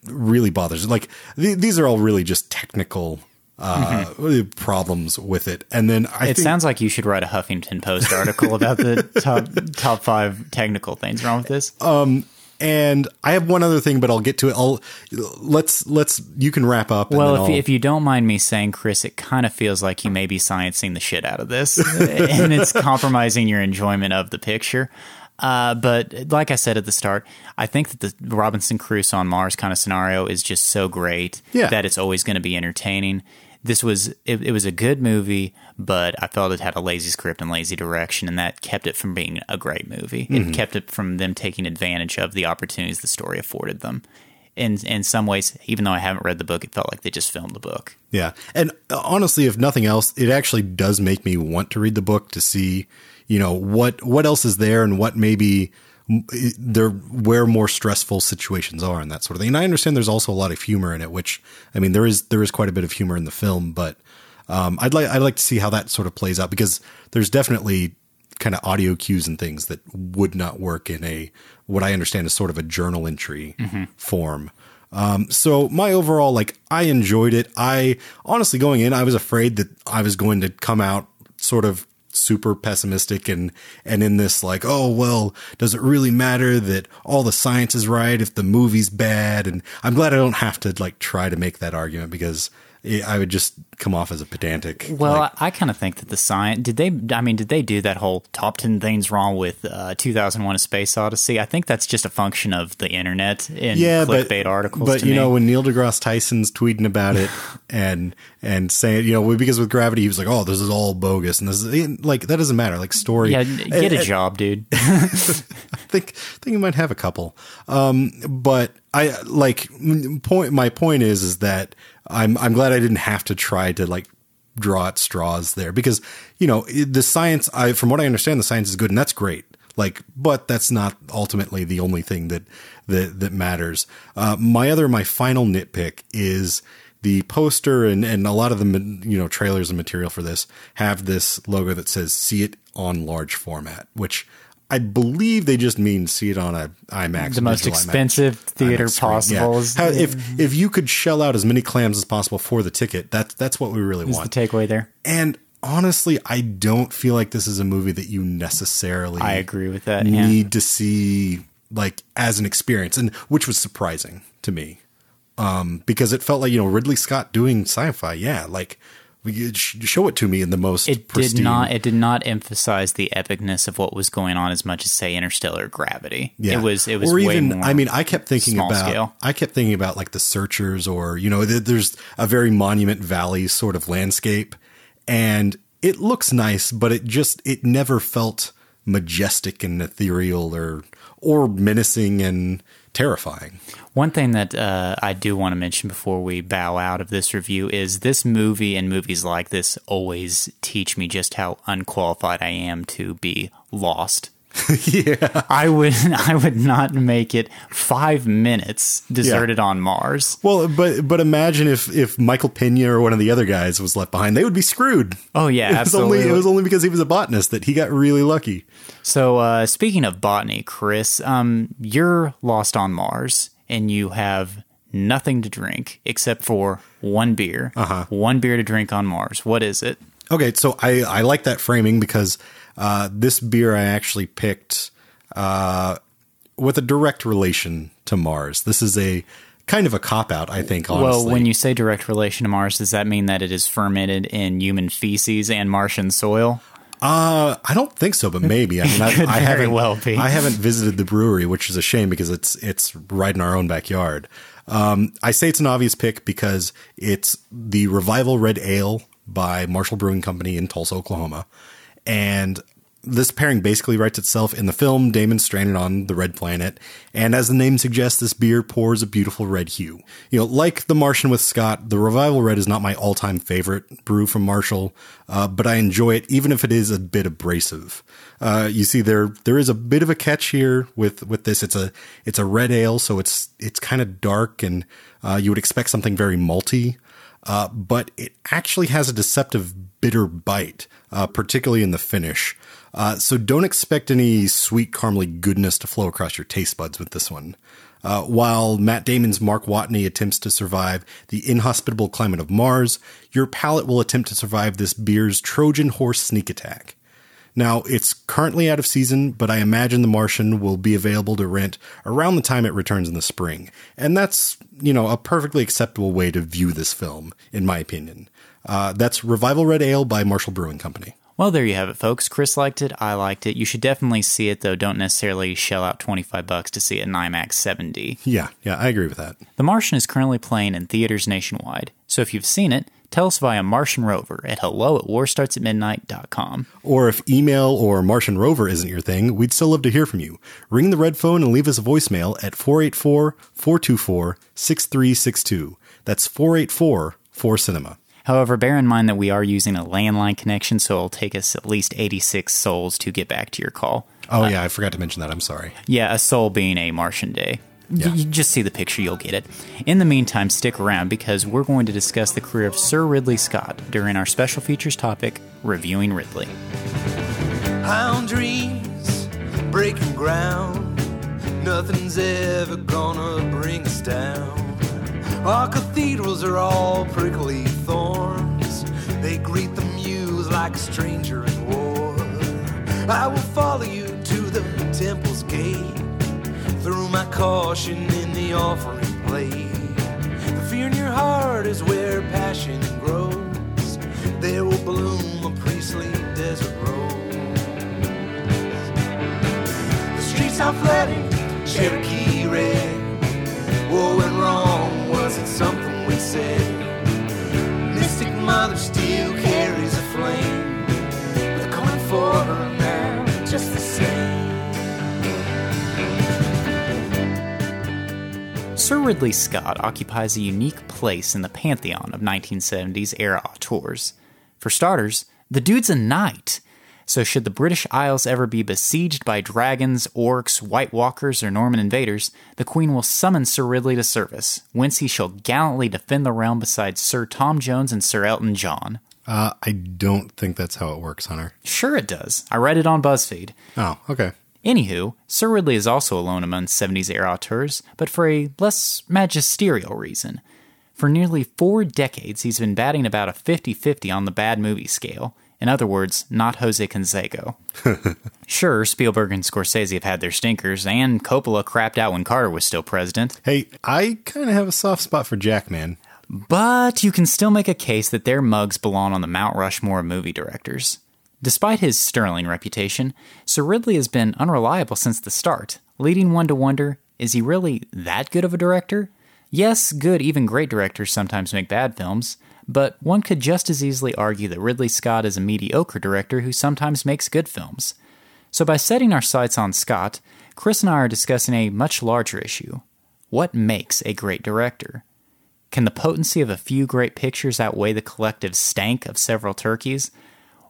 really bothers like th- these are all really just technical uh problems with it and then i Mm-hmm. It think sounds like you should write a Huffington Post article about the top top five technical things wrong with this. And i have one other thing but i'll get to it i'll let's let's you can wrap up Well, if I'll- if you don't mind me saying, Chris, it kind of feels like you may be sciencing the shit out of this, and it's compromising your enjoyment of the picture. Uh, but like I said at the start, I think that the Robinson Crusoe on Mars kind of scenario is just so great Yeah. that it's always going to be entertaining. This was it, it was a good movie, but I felt it had a lazy script and lazy direction, and that kept it from being a great movie. Mm-hmm. It kept it from them taking advantage of the opportunities the story afforded them. In in some ways, even though I haven't read the book, it felt like they just filmed the book. Yeah. And uh, honestly, if nothing else, it actually does make me want to read the book to see, you know, what what else is there and what maybe there where more stressful situations are and that sort of thing. And I understand there's also a lot of humor in it, which I mean there is there is quite a bit of humor in the film, but um, I'd like I'd like to see how that sort of plays out because there's definitely kind of audio cues and things that would not work in a what I understand is sort of a journal entry form. Um, so my overall, like, I enjoyed it. I honestly going in, I was afraid that I was going to come out sort of super pessimistic and, and in this like, oh, well, does it really matter that all the science is right if the movie's bad? And I'm glad I don't have to like try to make that argument because I would just come off as a pedantic. Well, like, I, I kind of think that the science did they. I mean, did they do that whole top ten things wrong with uh, 2001: A Space Odyssey? I think that's just a function of the internet and yeah, clickbait but, articles. But you me. know, when Neil deGrasse Tyson's tweeting about it and and saying, you know, because with Gravity, he was like, "Oh, this is all bogus," and this is like that doesn't matter. Like story, yeah, get a job, dude. I think I think you might have a couple. Um, but I like point. My point is is that I'm I'm glad I didn't have to try to like draw at straws there because you know the science. I from what I understand, the science is good and that's great. Like, but that's not ultimately the only thing that that that matters. Uh, my other my final nitpick is the poster and, and a lot of the you know trailers and material for this have this logo that says "See it on large format," which I believe they just mean see it on a IMAX, The most digital IMAX. expensive theater IMAX possible yeah. How- if if you could shell out as many clams as possible for the ticket, that's that's what we really want. is the takeaway there. and honestly, I don't feel like this is a movie that you necessarily I agree with that. Yeah. need to see like as an experience, and which was surprising to me um, because it felt like you know Ridley Scott doing sci-fi. Yeah, like show it to me in the most It pristine. did not. It did not emphasize the epicness of what was going on as much as say Interstellar Gravity. Yeah. It was. It was or way even. more. I mean, I kept thinking about. scale. I kept thinking about like the Searchers, or you know, there's a very Monument Valley sort of landscape, and it looks nice, but it just it never felt majestic and ethereal, or or menacing and terrifying. One thing that uh, I do want to mention before we bow out of this review is this movie and movies like this always teach me just how unqualified I am to be lost. yeah, I would I would not make it five minutes deserted on Mars. Well, but but imagine if if Michael Pena or one of the other guys was left behind, they would be screwed. Oh yeah, It was absolutely. only it was only because he was a botanist that he got really lucky. So, uh, speaking of botany, Chris, um, you're lost on Mars and you have nothing to drink except for one beer. Uh-huh. One beer to drink on Mars. What is it? Okay, so I I like that framing because uh, this beer I actually picked uh, with a direct relation to Mars. This is a kind of a cop out, I think. Honestly, Well, when you say direct relation to Mars, does that mean that it is fermented in human feces and Martian soil? Uh, I don't think so, but maybe. I mean, I, I haven't. well be. I haven't visited the brewery, which is a shame because it's it's right in our own backyard. Um, I say it's an obvious pick because it's the Revival Red Ale by Marshall Brewing Company in Tulsa, Oklahoma, and this pairing basically writes itself in the film. Damon stranded on the red planet, and as the name suggests, this beer pours a beautiful red hue. You know, like The Martian with Scott, the Revival Red is not my all-time favorite brew from Marshall, uh, but I enjoy it even if it is a bit abrasive. Uh, you see, there there is a bit of a catch here with with this. It's a it's a red ale, so it's it's kind of dark, and uh, you would expect something very malty uh, but it actually has a deceptive bitter bite, uh, particularly in the finish. Uh, so don't expect any sweet caramely goodness to flow across your taste buds with this one. Uh, while Matt Damon's Mark Watney attempts to survive the inhospitable climate of Mars, your palate will attempt to survive this beer's Trojan horse sneak attack. Now, it's currently out of season, but I imagine The Martian will be available to rent around the time it returns in the spring. And that's, you know, a perfectly acceptable way to view this film, in my opinion. Uh, that's Revival Red Ale by Marshall Brewing Company. Well, there you have it, folks. Chris liked it. I liked it. You should definitely see it, though. Don't necessarily shell out 25 bucks to see it in IMAX 7D. Yeah, yeah, I agree with that. The Martian is currently playing in theaters nationwide. So if you've seen it, tell us via Martian Rover at hello at warstartsatmidnight.com. Or if email or Martian Rover isn't your thing, we'd still love to hear from you. Ring the red phone and leave us a voicemail at 484 424 6362. That's 484 4 Cinema. However, bear in mind that we are using a landline connection, so it'll take us at least 86 sols to get back to your call. Oh, uh, yeah, I forgot to mention that. I'm sorry. Yeah, a sol being a Martian day. Yeah. You just see the picture, you'll get it. In the meantime, stick around because we're going to discuss the career of Sir Ridley Scott during our special features topic, Reviewing Ridley. Pound trees, breaking ground. Nothing's ever gonna bring us down. Our cathedrals are all prickly thorns. They greet the muse like a stranger in war. I will follow you to the temple's gate. Through my caution in the offering plate. The fear in your heart is where passion grows. There will bloom a priestly desert rose. The streets are flooding, Cherokee red. What went wrong? Said? Mystic Mother still carries a flame. They're coming for her now, just the same. Sir Ridley Scott occupies a unique place in the pantheon of 1970s era auteurs. For starters, the dude's a knight. So, should the British Isles ever be besieged by dragons, orcs, White Walkers, or Norman invaders, the Queen will summon Sir Ridley to service, whence he shall gallantly defend the realm beside Sir Tom Jones and Sir Elton John. Uh, I don't think that's how it works, Hunter. Sure, it does. I read it on BuzzFeed. Oh, okay. Anywho, Sir Ridley is also alone among 70s era auteurs, but for a less magisterial reason. For nearly four decades, he's been batting about a 50 50 on the bad movie scale. In other words, not Jose Canseco. sure, Spielberg and Scorsese have had their stinkers, and Coppola crapped out when Carter was still president, Hey, I kind of have a soft spot for Jackman. but you can still make a case that their mugs belong on the Mount Rushmore of movie directors. Despite his sterling reputation, Sir Ridley has been unreliable since the start, leading one to wonder is he really that good of a director? Yes, good, even great directors sometimes make bad films, but one could just as easily argue that Ridley Scott is a mediocre director who sometimes makes good films. So, by setting our sights on Scott, Chris and I are discussing a much larger issue. What makes a great director? Can the potency of a few great pictures outweigh the collective stank of several turkeys?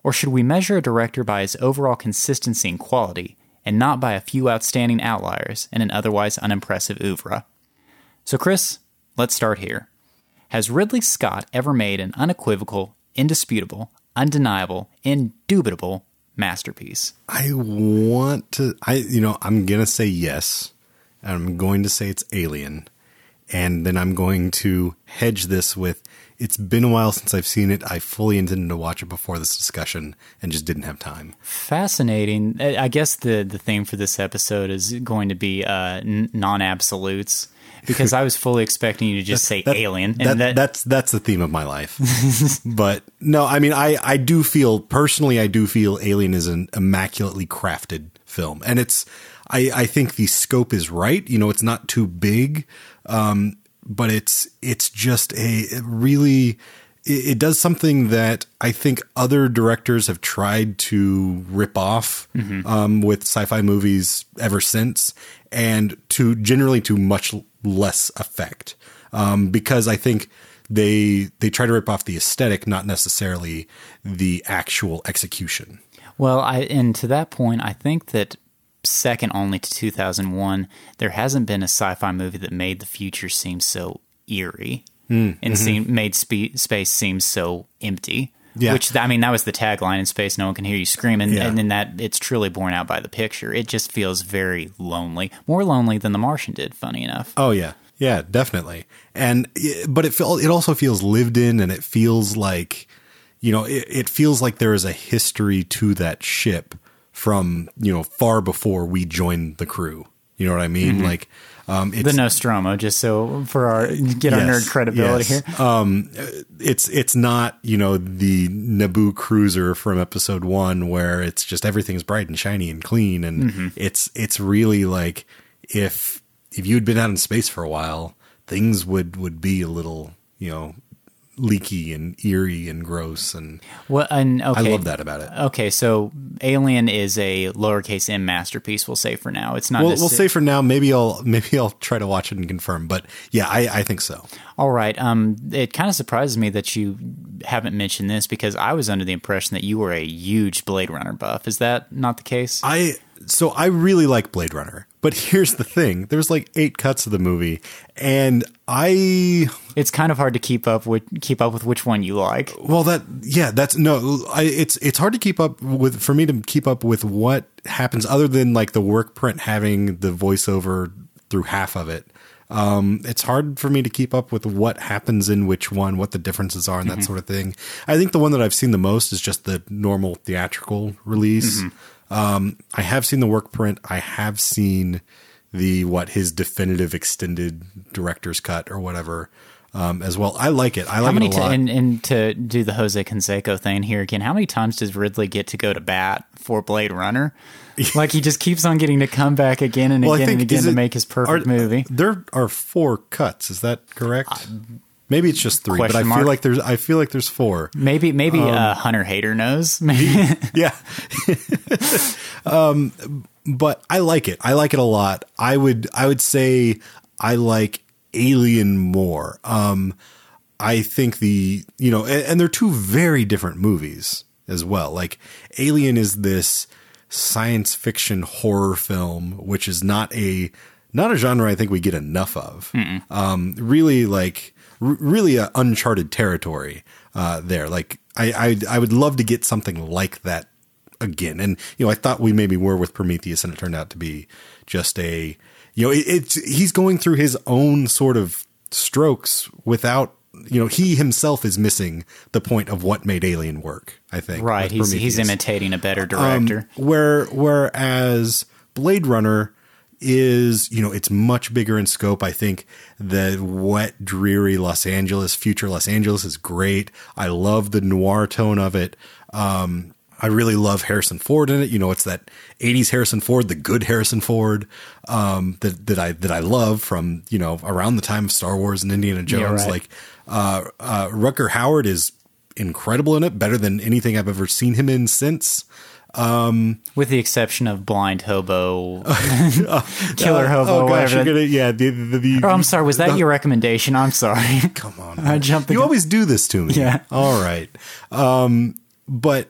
Or should we measure a director by his overall consistency and quality, and not by a few outstanding outliers in an otherwise unimpressive oeuvre? So, Chris, let's start here. Has Ridley Scott ever made an unequivocal, indisputable, undeniable, indubitable masterpiece? I want to. I you know I'm gonna say yes. I'm going to say it's Alien, and then I'm going to hedge this with it's been a while since I've seen it. I fully intended to watch it before this discussion and just didn't have time. Fascinating. I I guess the, the theme for this episode is going to be uh, n- non absolutes because I was fully expecting you to just say That- alien. that- And that, that's that's the theme of my life. but no, I mean, I I do feel personally, I do feel Alien is an immaculately crafted film, and it's I I think the scope is right. You know, it's not too big, um, but it's it's just a really. It it does something that I think other directors have tried to rip off um, with sci-fi movies ever since, and to generally to much less effect um, because I think they they try to rip off the aesthetic, not necessarily the actual execution. well, I and to that point, I think that second only to 2001, there hasn't been a sci fi movie that made the future seem so eerie Mm, and mm-hmm. seem, made spe- space seem so empty. Yeah. Which I mean, that was the tagline in space. No one can hear you scream, and, Yeah. and then that it's truly borne out by the picture. It just feels very lonely, more lonely than The Martian did. Funny enough. Oh yeah, yeah, definitely. And but it it also feels lived in, and it feels like you know it, it feels like there is a history to that ship from you know far before we joined the crew. You know what I mean? Mm-hmm. Like um, it's the Nostromo, just so for our get our nerd credibility yes. here. Um, it's it's not you know the Naboo cruiser from episode one where it's just everything's bright and shiny and clean, and Mm-hmm. it's it's really like if if you had been out in space for a while, things would would be a little you know leaky and eerie and gross, and Well, and okay, I love that about it. Okay, so Alien is a lowercase m masterpiece. We'll say for now, it's not. We'll, we'll say for now. Maybe I'll maybe I'll try to watch it and confirm. But yeah, I, I think so. All right. Um, it kind of surprises me that you haven't mentioned this because I was under the impression that you were a huge Blade Runner buff. Is that not the case? I so I really like Blade Runner, but here's the thing: there's like eight cuts of the movie, and I it's kind of hard to keep up with keep up with which one you like. well that yeah that's no I it's it's hard to keep up with for me to keep up with what happens other than like the work print having the voiceover through half of it. Um, it's hard for me to keep up with what happens in which one, what the differences are, and that sort of thing. I think the one that I've seen the most is just the normal theatrical release. Um, I have seen the work print. I have seen the what his definitive extended director's cut or whatever um, as well. I like it. I like How many it a lot. and, and to do the Jose Canseco thing here again? How many times does Ridley get to go to bat for Blade Runner? like he just keeps on getting to come back again and Well, I again and again to it- make his perfect are- movie. There are four cuts. Is that correct? Maybe it's just three, but I question feel like there's. I feel like there's four. Maybe maybe Um, uh, Hunter Hater knows. yeah. um, but I like it. I like it a lot. I would I would say I like Alien more. Um, I think the you know, and, and they're two very different movies as well. Like Alien is this science fiction horror film, which is not a not a genre I think we get enough of. Um, really like r- really a uncharted territory uh, there. Like I, I I would love to get something like that again. And you know, I thought we maybe were with Prometheus, and it turned out to be just a you know, it, it's he's going through his own sort of strokes without you know he himself is missing the point of what made Alien work. I think Right. He's he's imitating a better Um, director. where whereas Blade Runner is, you know, it's much bigger in scope. I think the wet, dreary Los Angeles, future Los Angeles is great. I love the noir tone of it. Um, I really love Harrison Ford in it. You know, it's that '80s Harrison Ford, the good Harrison Ford um, that that I that I love from you know around the time of Star Wars and Indiana Jones. right. Like uh, uh, Rutger Hauer is incredible in it, better than anything I've ever seen him in since. With the exception of Blind Hobo, Killer Hobo, oh gosh, whatever. gonna yeah. The, the, the, oh, I'm sorry. Was that your recommendation? I'm sorry. Come on, I jumped You always do this to me. Yeah. All right. Um, but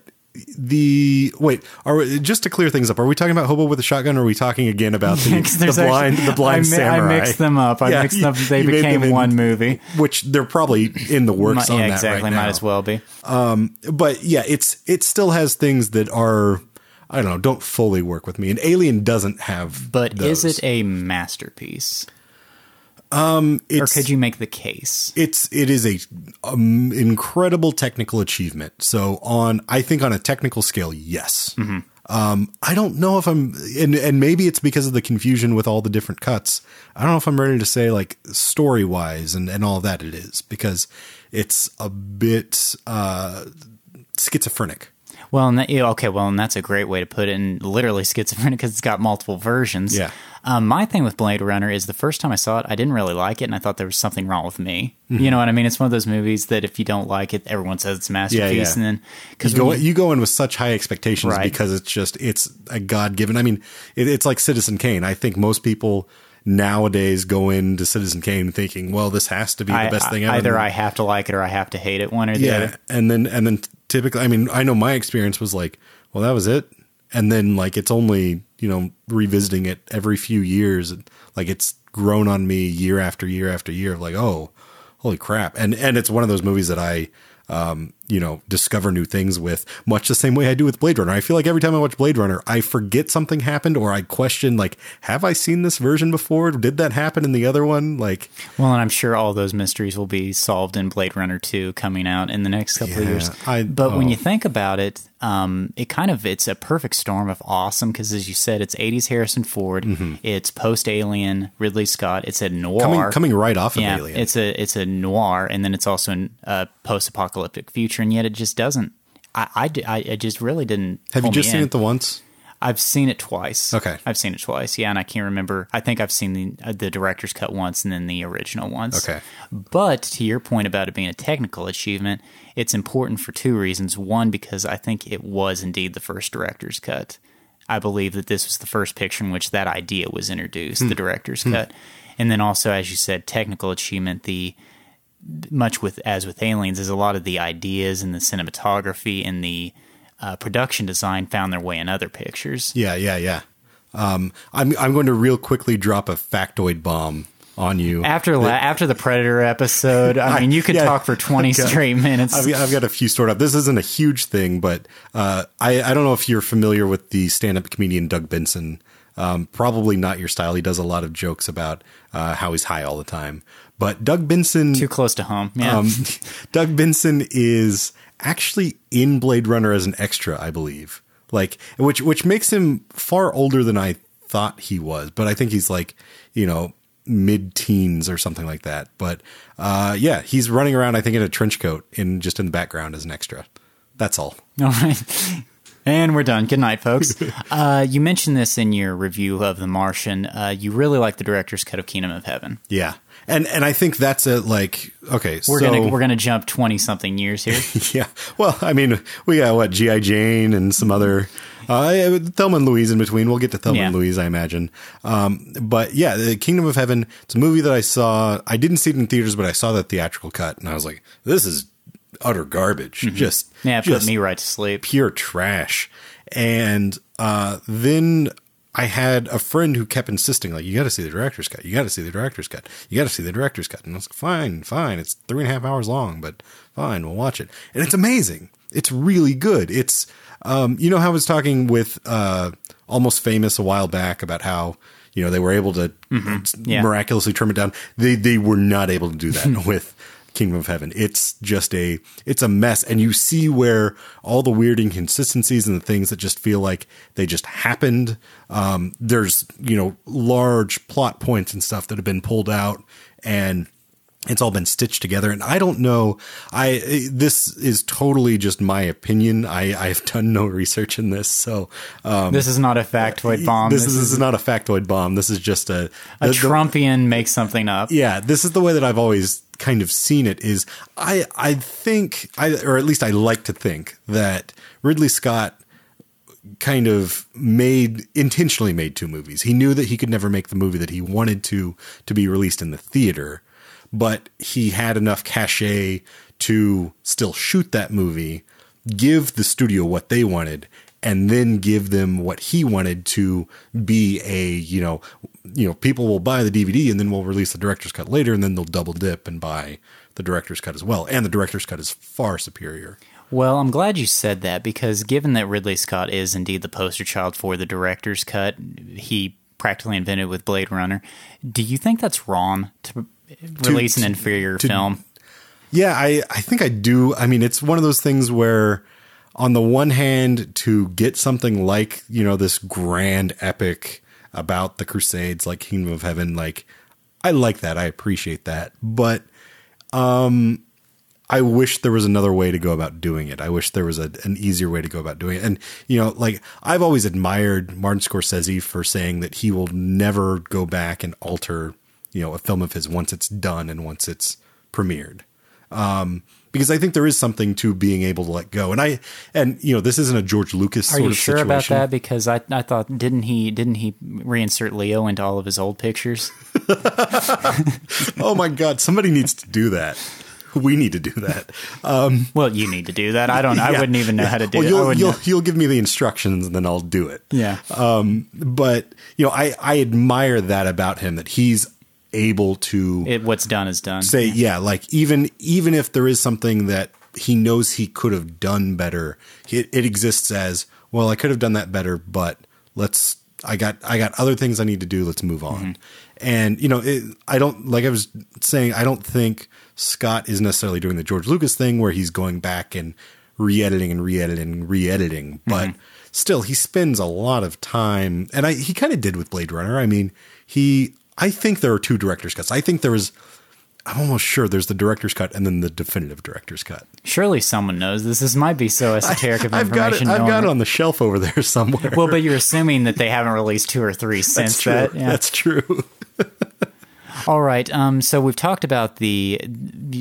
the wait, are we, just to clear things up? Are we talking about Hobo with a shotgun? or Are we talking again about the, 'Cause the blind actually- the blind I, mi- samurai? I mixed them up. I Yeah, mixed them up. They became them in- one movie. Which they're probably in the works yeah, that exactly. right Might as well be. Um, but yeah, it's it still has things that are I don't know, don't fully work with me. And Alien doesn't have. But is it a masterpiece, Um, It's, could you make the case? it's it is a um, incredible technical achievement. So on, I think on a technical scale, yes. Um, I don't know if I'm, and and maybe it's because of the confusion with all the different cuts. I don't know if I'm ready to say like story wise and and all that it is because it's a bit uh, schizophrenic. Well, and that, okay, well, and that's a great way to put it. And literally schizophrenic because it's got multiple versions. Yeah. Um, my thing with Blade Runner is the first time I saw it, I didn't really like it, and I thought there was something wrong with me. You know what I mean? It's one of those movies that if you don't like it, everyone says it's a masterpiece, yeah. and then because go, you go in with such high expectations Right. because it's just it's a God given. I mean, it, it's like Citizen Kane. I think most people nowadays go into Citizen Kane thinking, "Well, this has to be the I, best thing ever." either I have to like it or I have to hate it, one or the yeah, other. and then and then typically, I mean, I know my experience was like, "Well, that was it," and then like it's only you know revisiting it every few years, like it's grown on me year after year after year of like, oh, holy crap, and and it's one of those movies that I. Um, you know, discover new things with much the same way I do with Blade Runner. I feel like every time I watch Blade Runner, I forget something happened or I question like, have I seen this version before? Did that happen in the other one? Like, Well, and I'm sure all those mysteries will be solved in Blade Runner 2 coming out in the next couple of years. I- but when oh. you think about it, um, it kind of it's a perfect storm of awesome because, as you said, it's 80s Harrison Ford, it's post Alien Ridley Scott, it's a noir Mm-hmm. coming coming right off of yeah, Alien. it's a it's a noir, and then it's also a post apocalyptic future, and yet it just doesn't. I, I, I- just really didn't. have you just seen in. it the once? I've seen it twice. Okay. I've seen it twice. Yeah, and I can't remember. I think I've seen the uh, the director's cut once and then the original once. Okay. But to your point about it being a technical achievement, it's important for two reasons. One, because I think it was indeed the first director's cut. I believe that this was the first picture in which that idea was introduced, the director's cut. And then also, as you said, technical achievement, the much with as with aliens is a lot of the ideas and the cinematography and the uh, production design found their way in other pictures. Yeah, yeah, yeah. Um, I'm I'm going to real quickly drop a factoid bomb on you. After la- after the Predator episode, I mean, you could Yeah. talk for twenty Okay. straight minutes. I've, got- I've got a few stored up. This isn't a huge thing, but uh, I I don't know if you're familiar with the stand-up comedian Doug Benson. Um, probably not your style. He does a lot of jokes about uh, how he's high all the time. But Doug Benson, Too close to home. Yeah. um, Doug Benson is actually in Blade Runner as an extra, I believe. Like, which which makes him far older than I thought he was. But I think he's like, you know, mid teens or something like that. But uh, yeah, he's running around. I think in a trench coat, in just in the background as an extra. That's all. All right. And we're done. Good night, folks. Uh, you mentioned this in your review of The Martian. Uh, you really like the director's cut of Kingdom of Heaven. Yeah, and and I think that's a like okay. We're so, gonna we're gonna jump twenty something years here. Yeah. Well, I mean, we got what GI Jane and some other uh, Thelma and Louise in between. We'll get to Thelma Yeah. and Louise, I imagine. Um, but yeah, the Kingdom of Heaven. It's a movie that I saw. I didn't see it in theaters, but I saw the theatrical cut, and I was like, "This is utter garbage. Just Mm-hmm. Yeah, put just me right to sleep. pure trash." And uh, then I had a friend who kept insisting, like, you got to see the director's cut. You got to see the director's cut. You got to see the director's cut. And I was like, fine, fine. It's three and a half hours long, but fine, we'll watch it. And it's amazing. it's really good. It's um, you know how I was talking with uh, almost famous a while back about how you know they were able to Yeah. miraculously trim it down. They they were not able to do that with Kingdom of Heaven. It's just a it's a mess, and you see where all the weird inconsistencies and the things that just feel like they just happened. Um, there's you know large plot points and stuff that have been pulled out, and it's all been stitched together and i don't know i this is totally just my opinion i i've done no research in this so um This is not a factoid bomb. this, is, this is not a factoid bomb this is just a a the- the- Trumpian makes something up. yeah this is the way that i've always kind of seen it is i i think i or at least i like to think that ridley scott kind of made intentionally made two movies. He knew that he could never make the movie that he wanted to to be released in the theater, but he had enough cachet to still shoot that movie, give the studio what they wanted, and then give them what he wanted to be a, you know, you know, people will buy the DVD and then we'll release the director's cut later and then they'll double dip and buy the director's cut as well. And the director's cut is far superior. Well, I'm glad you said that because given that Ridley Scott is indeed the poster child for the director's cut, he practically invented with Blade Runner. Do you think that's wrong to release an inferior to- film? Yeah, I, I think I do. I mean, it's one of those things where, on the one hand, to get something like, you know, this grand epic about the Crusades, like Kingdom of Heaven, like, I like that. I appreciate that. But, um, I wish there was another way to go about doing it. I wish there was a, an easier way to go about doing it. And, you know, like I've always admired Martin Scorsese for saying that he will never go back and alter, you know, a film of his once it's done and once it's premiered. Um, because I think there is something to being able to let go. And I, and, you know, this isn't a George Lucas Are sort you of sure situation. about that? Because I, I thought didn't he didn't he reinsert Leo into all of his old pictures? Oh my God, somebody needs to do that. We need to do that. Um, Well, you need to do that. I don't. I wouldn't even know yeah. how to do well, it. You'll, wouldn't you'll, you'll give me the instructions and then I'll do it. Yeah. Um, but you know, I, I admire that about him that he's able to It, what's done is done. say, yeah, like even even if there is something that he knows he could have done better, it, it exists as well. I could have done that better, but let's. I got I got other things I need to do. Let's move on. Mm-hmm. And you know, it, I don't like I was saying. I don't think Scott is necessarily doing the George Lucas thing where he's going back and re-editing and re-editing and re-editing, but Mm-hmm. still, he spends a lot of time, and I he kind of did with Blade Runner. I mean, he. I think there are two director's cuts. I think there was. I'm almost sure there's the director's cut and then the definitive director's cut. Surely someone knows this. This might be so esoteric of I've got it. information. I've no got one- it on the shelf over there somewhere. Well, but you're assuming that they haven't released two or three that's since true. that. Yeah. That's true. All right. Um, so we've talked about the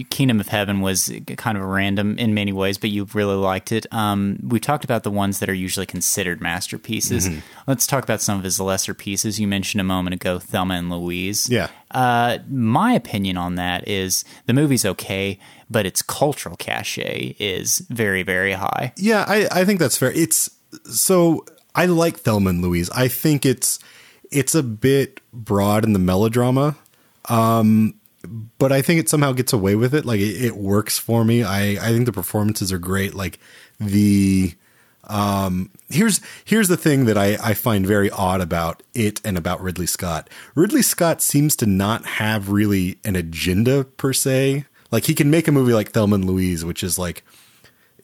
Kingdom of Heaven was kind of random in many ways, but you really liked it. Um, we've talked about the ones that are usually considered masterpieces. Mm-hmm. Let's talk about some of his lesser pieces. You mentioned a moment ago Thelma and Louise. Yeah. Uh, my opinion on that is the movie's okay, but its cultural cachet is very, very high. Yeah, I, I think that's fair. It's so I like Thelma and Louise. I think it's it's a bit broad in the melodrama, um, but I think it somehow gets away with it. Like it, it works for me. I I think the performances are great. Like the um here's here's the thing that I, I find very odd about it and about Ridley Scott. Ridley Scott seems to not have really an agenda per se. Like he can make a movie like Thelma and Louise, which is like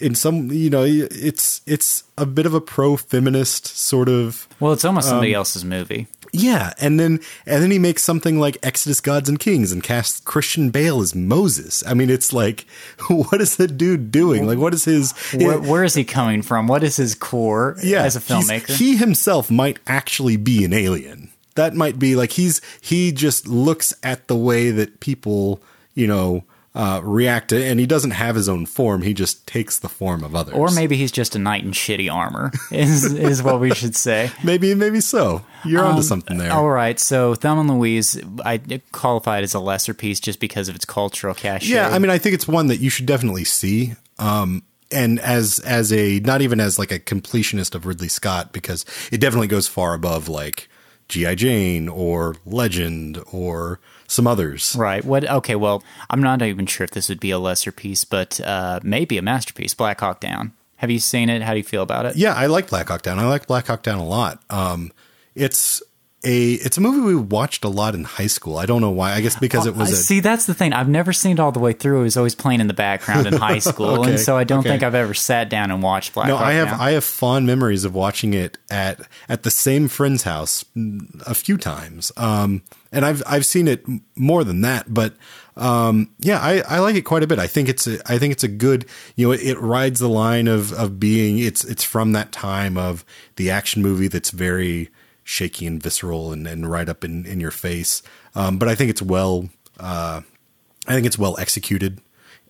in some you know it's it's a bit of a pro feminist sort of Well, it's almost Um, somebody else's movie. Yeah, and then and then he makes something like Exodus Gods and Kings and casts Christian Bale as Moses. I mean, it's like, what is the dude doing? Like, what is his? Where, where is he coming from? What is his core yeah, as a filmmaker? he himself might actually be an alien. That might be like he's he just looks at the way that people you know uh, react to, and he doesn't have his own form. He just takes the form of others. Or maybe he's just a knight in shitty armor, is is what we should say. maybe maybe so. You're onto something there. All right, so Thelma and Louise, I qualify it as a lesser piece just because of its cultural cachet. Yeah, I mean, I think it's one that you should definitely see. Um, and as as a not even as like a completionist of Ridley Scott, because it definitely goes far above like G.I. Jane or Legend or some others. Right. What? Okay. Well, I'm not even sure if this would be a lesser piece, but uh, maybe a masterpiece. Black Hawk Down. Have you seen it? How do you feel about it? Yeah, I like Black Hawk Down. I like Black Hawk Down a lot. Um, it's a it's a movie we watched a lot in high school. I don't know why. I guess because it was a see, that's the thing. I've never seen it all the way through. It was always playing in the background in high school, Okay, and so I don't okay. think I've ever sat down and watched Black no. Hawk I have Down. I have fond memories of watching it at at the same friend's house a few times. Um, and I've I've seen it more than that, but um, yeah, I, I like it quite a bit. I think it's a, I think it's a good you know it, it rides the line of of being it's it's from that time of the action movie that's very shaky and visceral and, and right up in, in your face. Um, but I think it's well uh, I think it's well executed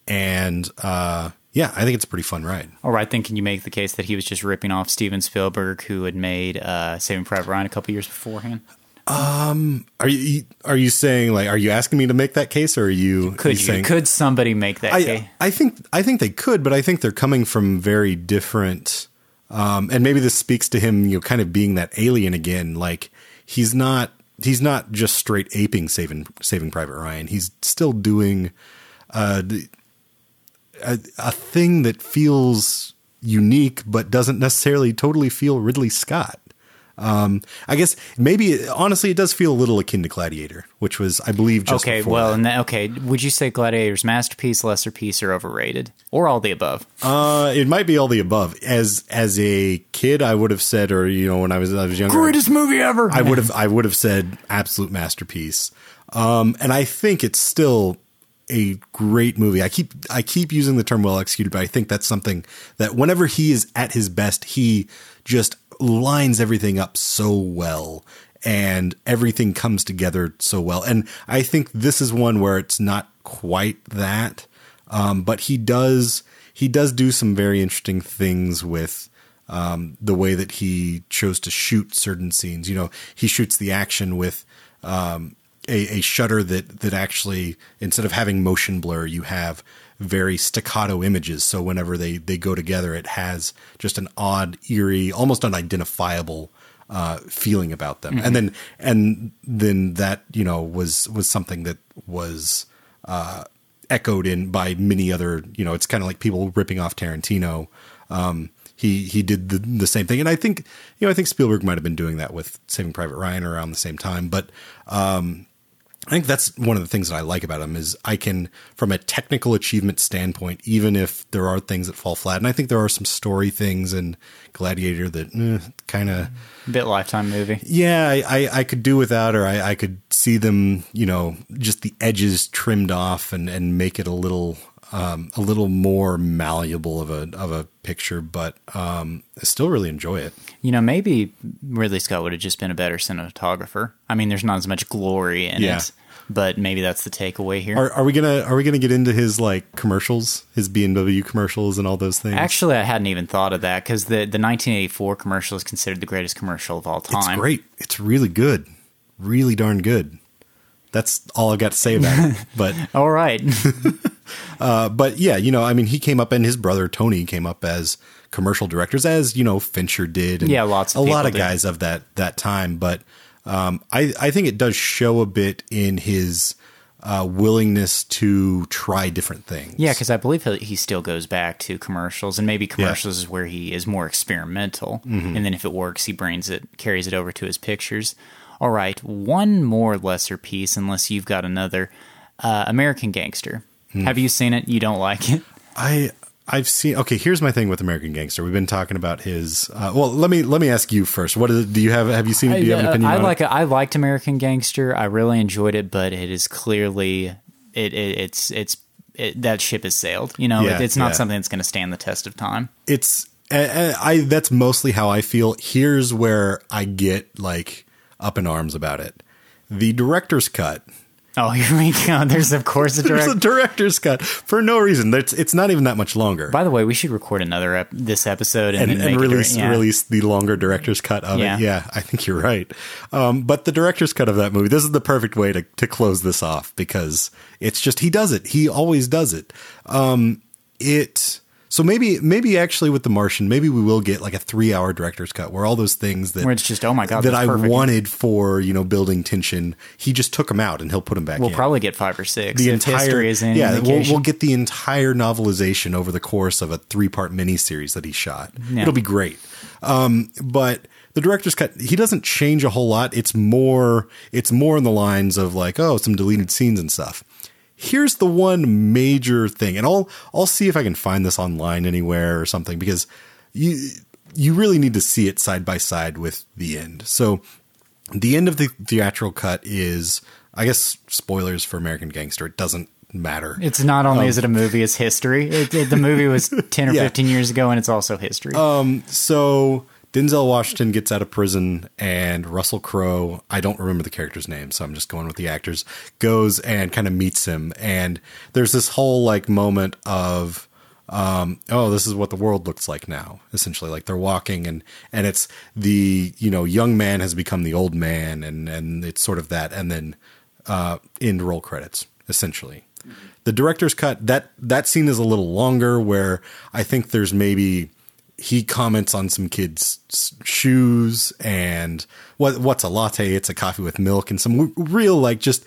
and uh, yeah, I think it's a pretty fun ride. All right, then can you make the case that he was just ripping off Steven Spielberg, who had made uh, Saving Private Ryan a couple years beforehand? Um, Are you are you saying like are you asking me to make that case or are you Could you? saying Could somebody make that case? I I think I think they could, but I think they're coming from very different um and maybe this speaks to him, you know, kind of being that alien again. Like he's not he's not just straight aping saving saving Private Ryan. He's still doing uh a, a thing that feels unique but doesn't necessarily totally feel Ridley Scott. Um, I guess maybe honestly, it does feel a little akin to Gladiator, which was, I believe, just okay, well, and that, okay, would you say Gladiator's masterpiece, lesser piece, or overrated, or all the above? Uh, it might be all the above. As as a kid, I would have said, or you know, when I was I was younger, greatest movie ever. I would have I would have said absolute masterpiece. Um, and I think it's still a great movie. I keep I keep using the term well executed, but I think that's something that whenever he is at his best, he just lines everything up so well and everything comes together so well. And I think this is one where it's not quite that. Um, but he does he does do some very interesting things with um, the way that he chose to shoot certain scenes. You know, he shoots the action with um, a, a shutter that that actually instead of having motion blur, you have very staccato images. So whenever they they go together, it has just an odd, eerie, almost unidentifiable uh, feeling about them. And then and then that you know was was something that was uh, echoed in by many other. You know, it's kind of like people ripping off Tarantino. Um, he he did the, the same thing, and I think you know I think Spielberg might have been doing that with Saving Private Ryan around the same time, but. Um, I think that's one of the things that I like about him is I can, from a technical achievement standpoint, even if there are things that fall flat, and I think there are some story things in Gladiator that eh, kind of, Bit lifetime movie. yeah, I, I, I could do without, or I, I could see them, you know, just the edges trimmed off and, and make it a little, um, a little more malleable of a of a picture, but um, I still really enjoy it. You know, maybe Ridley Scott would have just been a better cinematographer. I mean, there's not as much glory in Yeah. it, but maybe that's the takeaway here. Are, are we gonna are we gonna get into his like commercials, his BMW commercials, and all those things? Actually, I hadn't even thought of that because the, the 1984 commercial is considered the greatest commercial of all time. It's great. It's really good. Really darn good. That's all I've got to say about it. But All right. uh, but yeah, you know, I mean, he came up and his brother Tony came up as commercial directors, as you know, Fincher did. And Yeah, lots of a lot of did. guys of that that time. But um, I I think it does show a bit in his uh, willingness to try different things. yeah, because I believe he he still goes back to commercials, and maybe commercials is where he is more experimental. Mm-hmm. And then if it works, he brings it, carries it over to his pictures. All right, one more lesser piece, unless you've got another. Uh, American Gangster. Hmm. Have you seen it? You don't like it? I I've seen. Okay, here's my thing with American Gangster. We've been talking about his. Uh, well, let me let me ask you first. What is? Do you have? Have you seen? it? Do you have an opinion? I on like it? I liked American Gangster. I really enjoyed it, but it is clearly it, it it's it's it, that ship has sailed. You know, Yeah, it, it's not yeah. something that's going to stand the test of time. it's I, I that's mostly how I feel. Here's where I get like up in arms about it. The director's cut. Oh, here we go. There's of course a There's a director's cut for no reason. It's it's not even that much longer. By the way, we should record another ep- this episode and, and, and it release direct- yeah. release the longer director's cut of Yeah. it. Yeah, I think you're right. Um, but the director's cut of that movie, this is the perfect way to to close this off because it's just he does it. He always does it. Um, it So maybe maybe actually with The Martian, maybe we will get like a three hour director's cut where all those things that Where it's just, oh my God, that I perfect. wanted for you know building tension, he just took them out and he'll put them back. In. We'll in. probably get five or six. the entire is any yeah. We'll, we'll get the entire novelization over the course of a three part miniseries that he shot. Yeah. It'll be great. Um, but the director's cut he doesn't change a whole lot. It's more it's more in the lines of like oh some deleted scenes and stuff. Here's the one major thing, and I'll I'll see if I can find this online anywhere or something because you you really need to see it side by side with the end. So the end of the theatrical cut is I guess spoilers for American Gangster. It doesn't matter. It's not only is it a movie, it's history. It, it- the movie was 10 or. Yeah. 15 years ago, and it's also history. Um, So Denzel Washington gets out of prison, and Russell Crowe, I don't remember the character's name, so I'm just going with the actors, goes and kind of meets him. And there's this whole like moment of, um, oh, this is what the world looks like now. Essentially, like they're walking, and and it's the you know young man has become the old man, and and it's sort of that, and then uh, end roll credits essentially. The director's cut that that scene is a little longer, where I think there's maybe he comments on some kids' shoes and what what's a latte? It's a coffee with milk and some real like just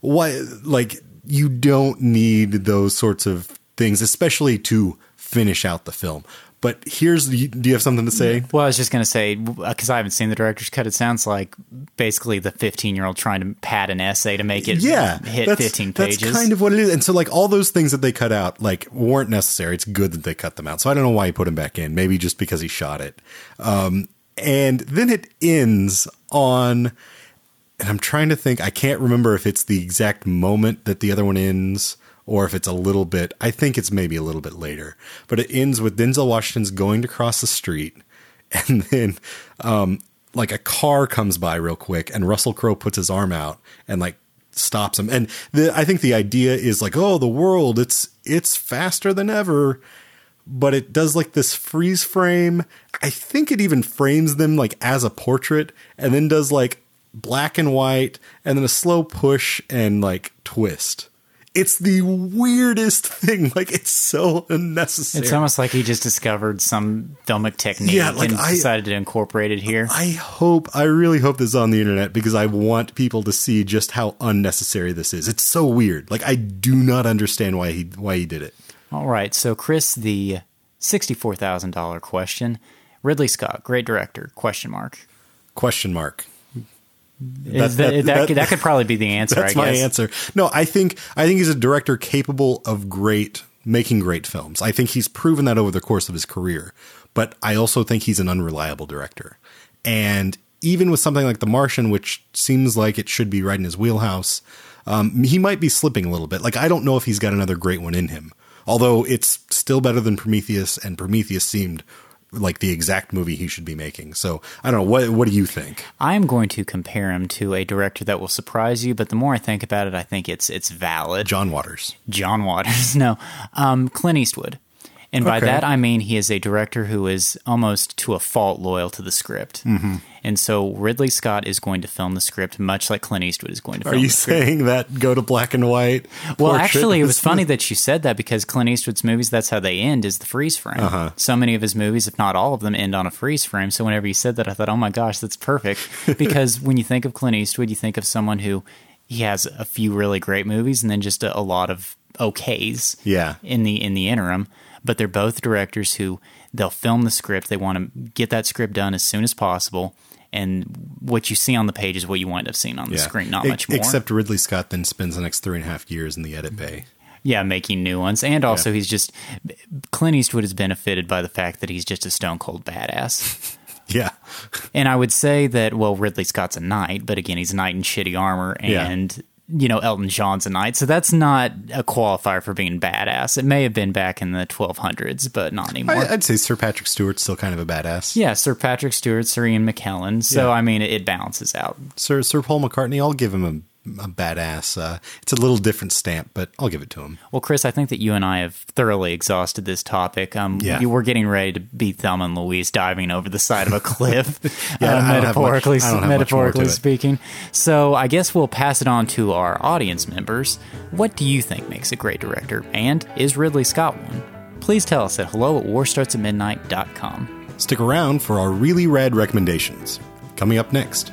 what like you don't need those sorts of things, especially to finish out the film. But here's the, do you have something to say? well, I was just going to say, because I haven't seen the director's cut, it sounds like basically the 15 year old trying to pad an essay to make it yeah, hit that's, 15 that's kind of what it is. And so, like all those things that they cut out, like weren't necessary. It's good that they cut them out. So I don't know why he put him back in. Maybe just because he shot it. Um, and then it ends on, and I'm trying to think. I can't remember if it's the exact moment that the other one ends. Or if it's a little bit, I think it's maybe a little bit later, but it ends with Denzel Washington's going to cross the street, and then um, like a car comes by real quick, and Russell Crowe puts his arm out and like stops him. And the, I think the idea is like, oh, the world, it's it's faster than ever, but it does like this freeze frame. I think it even frames them like as a portrait, and then does like black and white, and then a slow push and like twist. It's the weirdest thing. Like it's so unnecessary. it's almost like he just discovered some filmic technique Yeah, like and I- decided to incorporate it here. I hope, I really hope this is on the internet because I want people to see just how unnecessary this is. It's so weird. Like I do not understand why he why he did it. All right, so Chris, the sixty-four thousand dollar question: Ridley Scott, great director? Question mark. Question mark. That, that- that, that- could, probably be the answer. That's I my answer. No, I think I think he's a director capable of great making great films. I think he's proven that over the course of his career. But I also think he's an unreliable director. And even with something like The Martian, which seems like it should be right in his wheelhouse, um, he might be slipping a little bit. Like I don't know if he's got another great one in him. Although it's still better than Prometheus, and Prometheus seemed like the exact movie he should be making. So I don't know. What what do you think? I am going to compare him to a director that will surprise you, but the more I think about it, I think it's it's valid. John Waters. John Waters, no, um, Clint Eastwood, and by Okay. that I mean he is a director who is almost to a fault loyal to the script, mm-hmm. and so Ridley Scott is going to film the script much like Clint Eastwood is going to. Are you the script. saying that go to black and white? Well, actually, it was funny that you said that because Clint Eastwood's movies, that's how they end, is the freeze frame. Uh-huh. So many of his movies, if not all of them, end on a freeze frame. So whenever you said that, I thought, oh my gosh, that's perfect. because when you think of Clint Eastwood, you think of someone who he has a few really great movies and then just a, a lot of okays. Yeah. In the in the interim, but they're both directors who they'll film the script. They want to get that script done as soon as possible. And what you see on the page is what you wind up seeing on the Yeah. screen, not E- much more. Except Ridley Scott then spends the next three and a half years in the edit bay. Yeah, making new ones. And also, he's just Clint Eastwood has benefited by the fact that he's just a stone cold badass. Yeah. and I would say that, well, Ridley Scott's a knight, but again, he's a knight in shitty armor. Yeah. And, you know, Elton John's a knight. So that's not a qualifier for being badass. It may have been back in the 1200s, but not anymore. I, I'd say Sir Patrick Stewart's still kind of a badass. yeah, Sir Patrick Stewart, Sir Ian McKellen. So, Yeah. I mean, it, it balances out. Sir Sir Paul McCartney, I'll give him a, badass. Uh, it's a little different stamp, but I'll give it to him. Well, Chris, I think that you and I have thoroughly exhausted this topic. Um, Yeah. you were getting ready to be Thelma and Louise diving over the side of a cliff, Yeah, uh, I don't have much- metaphorically, I don't have much metaphorically it. speaking. So I guess we'll pass it on to our audience members. What do you think makes a great director, and is Ridley Scott one? please tell us at hello at warstartsatmidnight.com. Stick around for our really rad recommendations. Coming up next.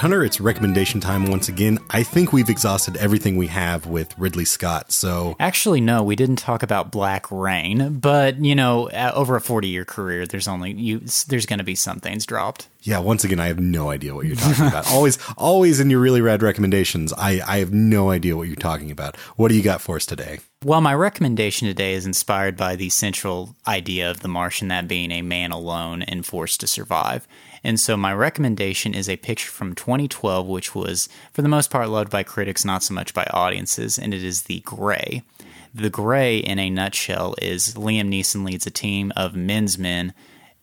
Hunter, it's recommendation time once again. I think we've exhausted everything we have with Ridley Scott. So, Actually, no, we didn't talk about Black Rain, but you know, over a forty-year career, there's only you. There's going to be some things dropped. yeah, once again, I have no idea what you're talking about. always, always in your really rad recommendations, I, I have no idea what you're talking about. What do you got for us today? Well, my recommendation today is inspired by the central idea of the Martian, that being a man alone and forced to survive. And so, my recommendation is a picture from 2012, which was, for the most part, loved by critics, not so much by audiences, and it is The Grey. The Grey, in a nutshell, is Liam Neeson leads a team of men's men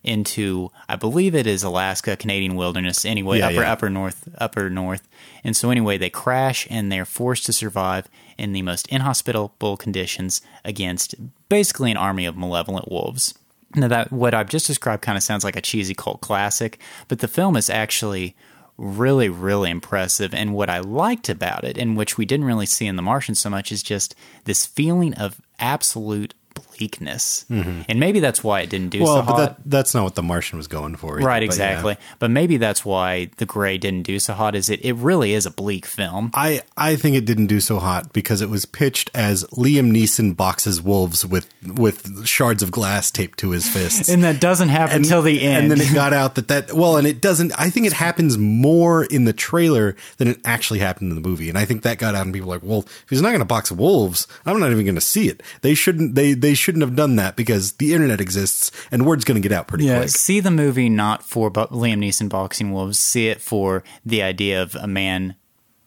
into, I believe it is Alaska, Canadian wilderness, anyway, Yeah, upper yeah. upper north, upper north. And so anyway, they crash and they're forced to survive in the most inhospitable conditions against basically an army of malevolent wolves. Now that what I've just described kind of sounds like a cheesy cult classic, but the film is actually really really impressive. And what I liked about it and which we didn't really see in The Martian so much is just this feeling of absolute bleakness. And maybe that's why it didn't do Mm-hmm. Well, so but hot. that, that's not what the Martian was going for. either, Right, but exactly. yeah. But maybe that's why The Grey didn't do so hot. Is it? It really is a bleak film. I, I think it didn't do so hot because it was pitched as Liam Neeson boxes wolves with with shards of glass taped to his fists. And that doesn't happen until the end. And then it got out that that well, and it doesn't. I think it happens more in the trailer than it actually happened in the movie. And I think that got out, and people were like, well, if he's not going to box wolves, I'm not even going to see it. They shouldn't. They they shouldn't have done that because the internet exists and word's going to get out pretty yeah, quick. see the movie not for Liam Neeson boxing wolves. See it for the idea of a man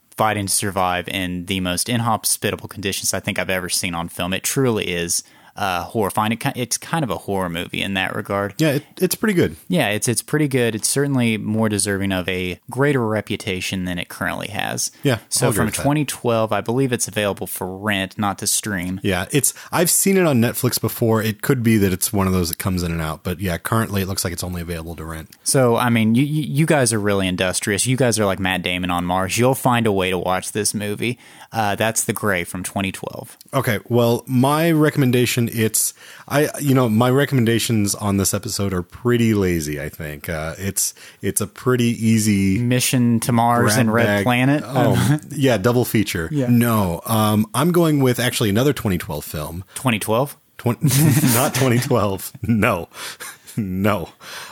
fighting to survive in the most inhospitable conditions I think I've ever seen on film. It truly is uh, horrifying. It, it's kind of a horror movie in that regard. Yeah, it, it's pretty good. Yeah, it's it's pretty good. It's certainly more deserving of a greater reputation than it currently has. Yeah, So from with that. 2012, I believe it's available for rent, not to stream. Yeah, it's I've seen it on Netflix before. It could be that it's one of those that comes in and out, but yeah, currently it looks like it's only available to rent. So I mean, you you you guys are really industrious. You guys are like Matt Damon on Mars. You'll find a way to watch this movie. Uh, that's The Grey from 2012. Okay, well, my recommendation it's I you know my recommendations on this episode are pretty lazy. I think uh, it's it's a pretty easy Mission to Mars and Red bag- Planet. Oh, yeah, double feature. Yeah. No, um, I'm going with actually another 2012 film. 2012. 20, not 2012. No, no.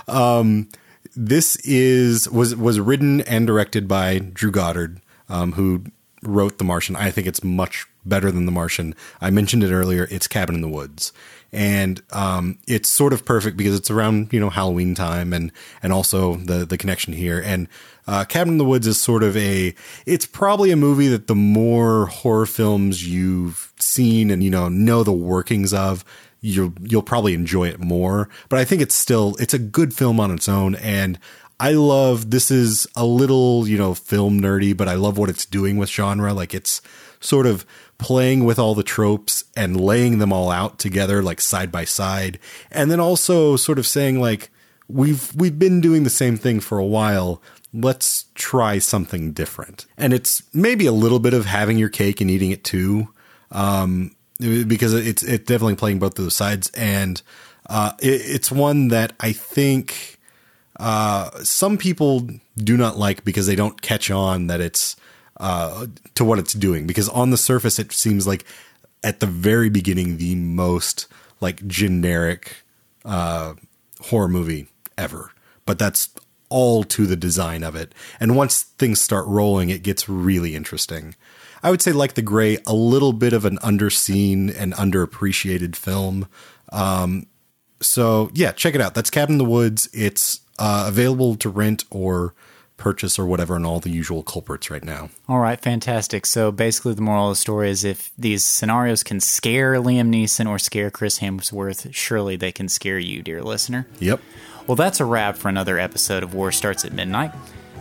Um, this is was was written and directed by Drew Goddard, um, who wrote The Martian. I think it's much better than The Martian. I mentioned it earlier. It's Cabin in the Woods, and um, it's sort of perfect because it's around you know Halloween time, and and also the the connection here and. Uh, Cabin in the Woods is sort of a. It's probably a movie that the more horror films you've seen and you know know the workings of, you'll you'll probably enjoy it more. But I think it's still it's a good film on its own, and I love this is a little you know film nerdy, but I love what it's doing with genre. Like it's sort of playing with all the tropes and laying them all out together like side by side, and then also sort of saying like we've we've been doing the same thing for a while. Let's try something different. And it's maybe a little bit of having your cake and eating it too um because it's it's definitely playing both those sides. And uh it, it's one that i think uh some people do not like because they don't catch on that it's uh, to what it's doing because on the surface it seems like at the very beginning the most like generic uh, horror movie ever, but that's all to the design of it. And once things start rolling, it gets really interesting. I would say, like The Grey, a little bit of an underseen and underappreciated film. Um, so yeah, check it out. That's Cabin in the Woods. It's uh, available to rent or purchase or whatever and all the usual culprits right now. All right, fantastic. So basically, the moral of the story is if these scenarios can scare Liam Neeson or scare Chris Hemsworth, surely they can scare you, dear listener. Yep. Well, that's a wrap for another episode of War Starts at Midnight.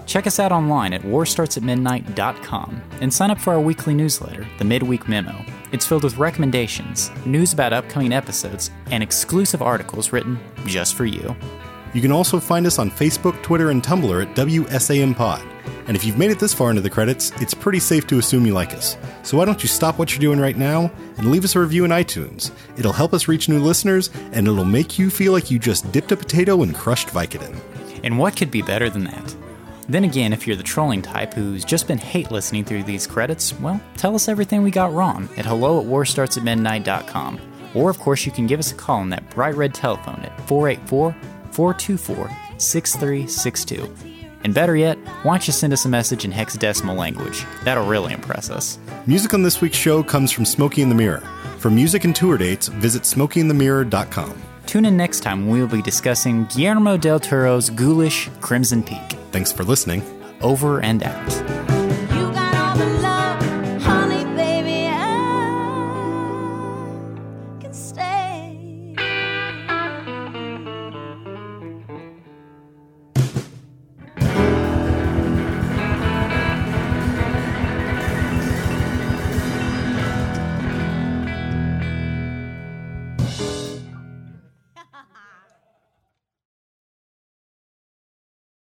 Check us out online at warstartsatmidnight.com and sign up for our weekly newsletter, the Midweek Memo. It's filled with recommendations, news about upcoming episodes, and exclusive articles written just for you. You can also find us on Facebook, Twitter, and Tumblr at WSAM Pod. And if you've made it this far into the credits, it's pretty safe to assume you like us. So why don't you stop what you're doing right now and leave us a review in iTunes? It'll help us reach new listeners, and it'll make you feel like you just dipped a potato in crushed Vicodin. And what could be better than that? Then again, if you're the trolling type who's just been hate listening through these credits, well, tell us everything we got wrong at hello at warstartsatmidnight.com. Or, of course, you can give us a call on that bright red telephone at 484 424 6362. And better yet, why don't you send us a message in hexadecimal language? That'll really impress us. Music on this week's show comes from Smokey in the Mirror. For music and tour dates, visit smokeyinthemirror.com. Tune in next time when we'll be discussing Guillermo del Toro's ghoulish Crimson Peak. Thanks for listening. Over and out.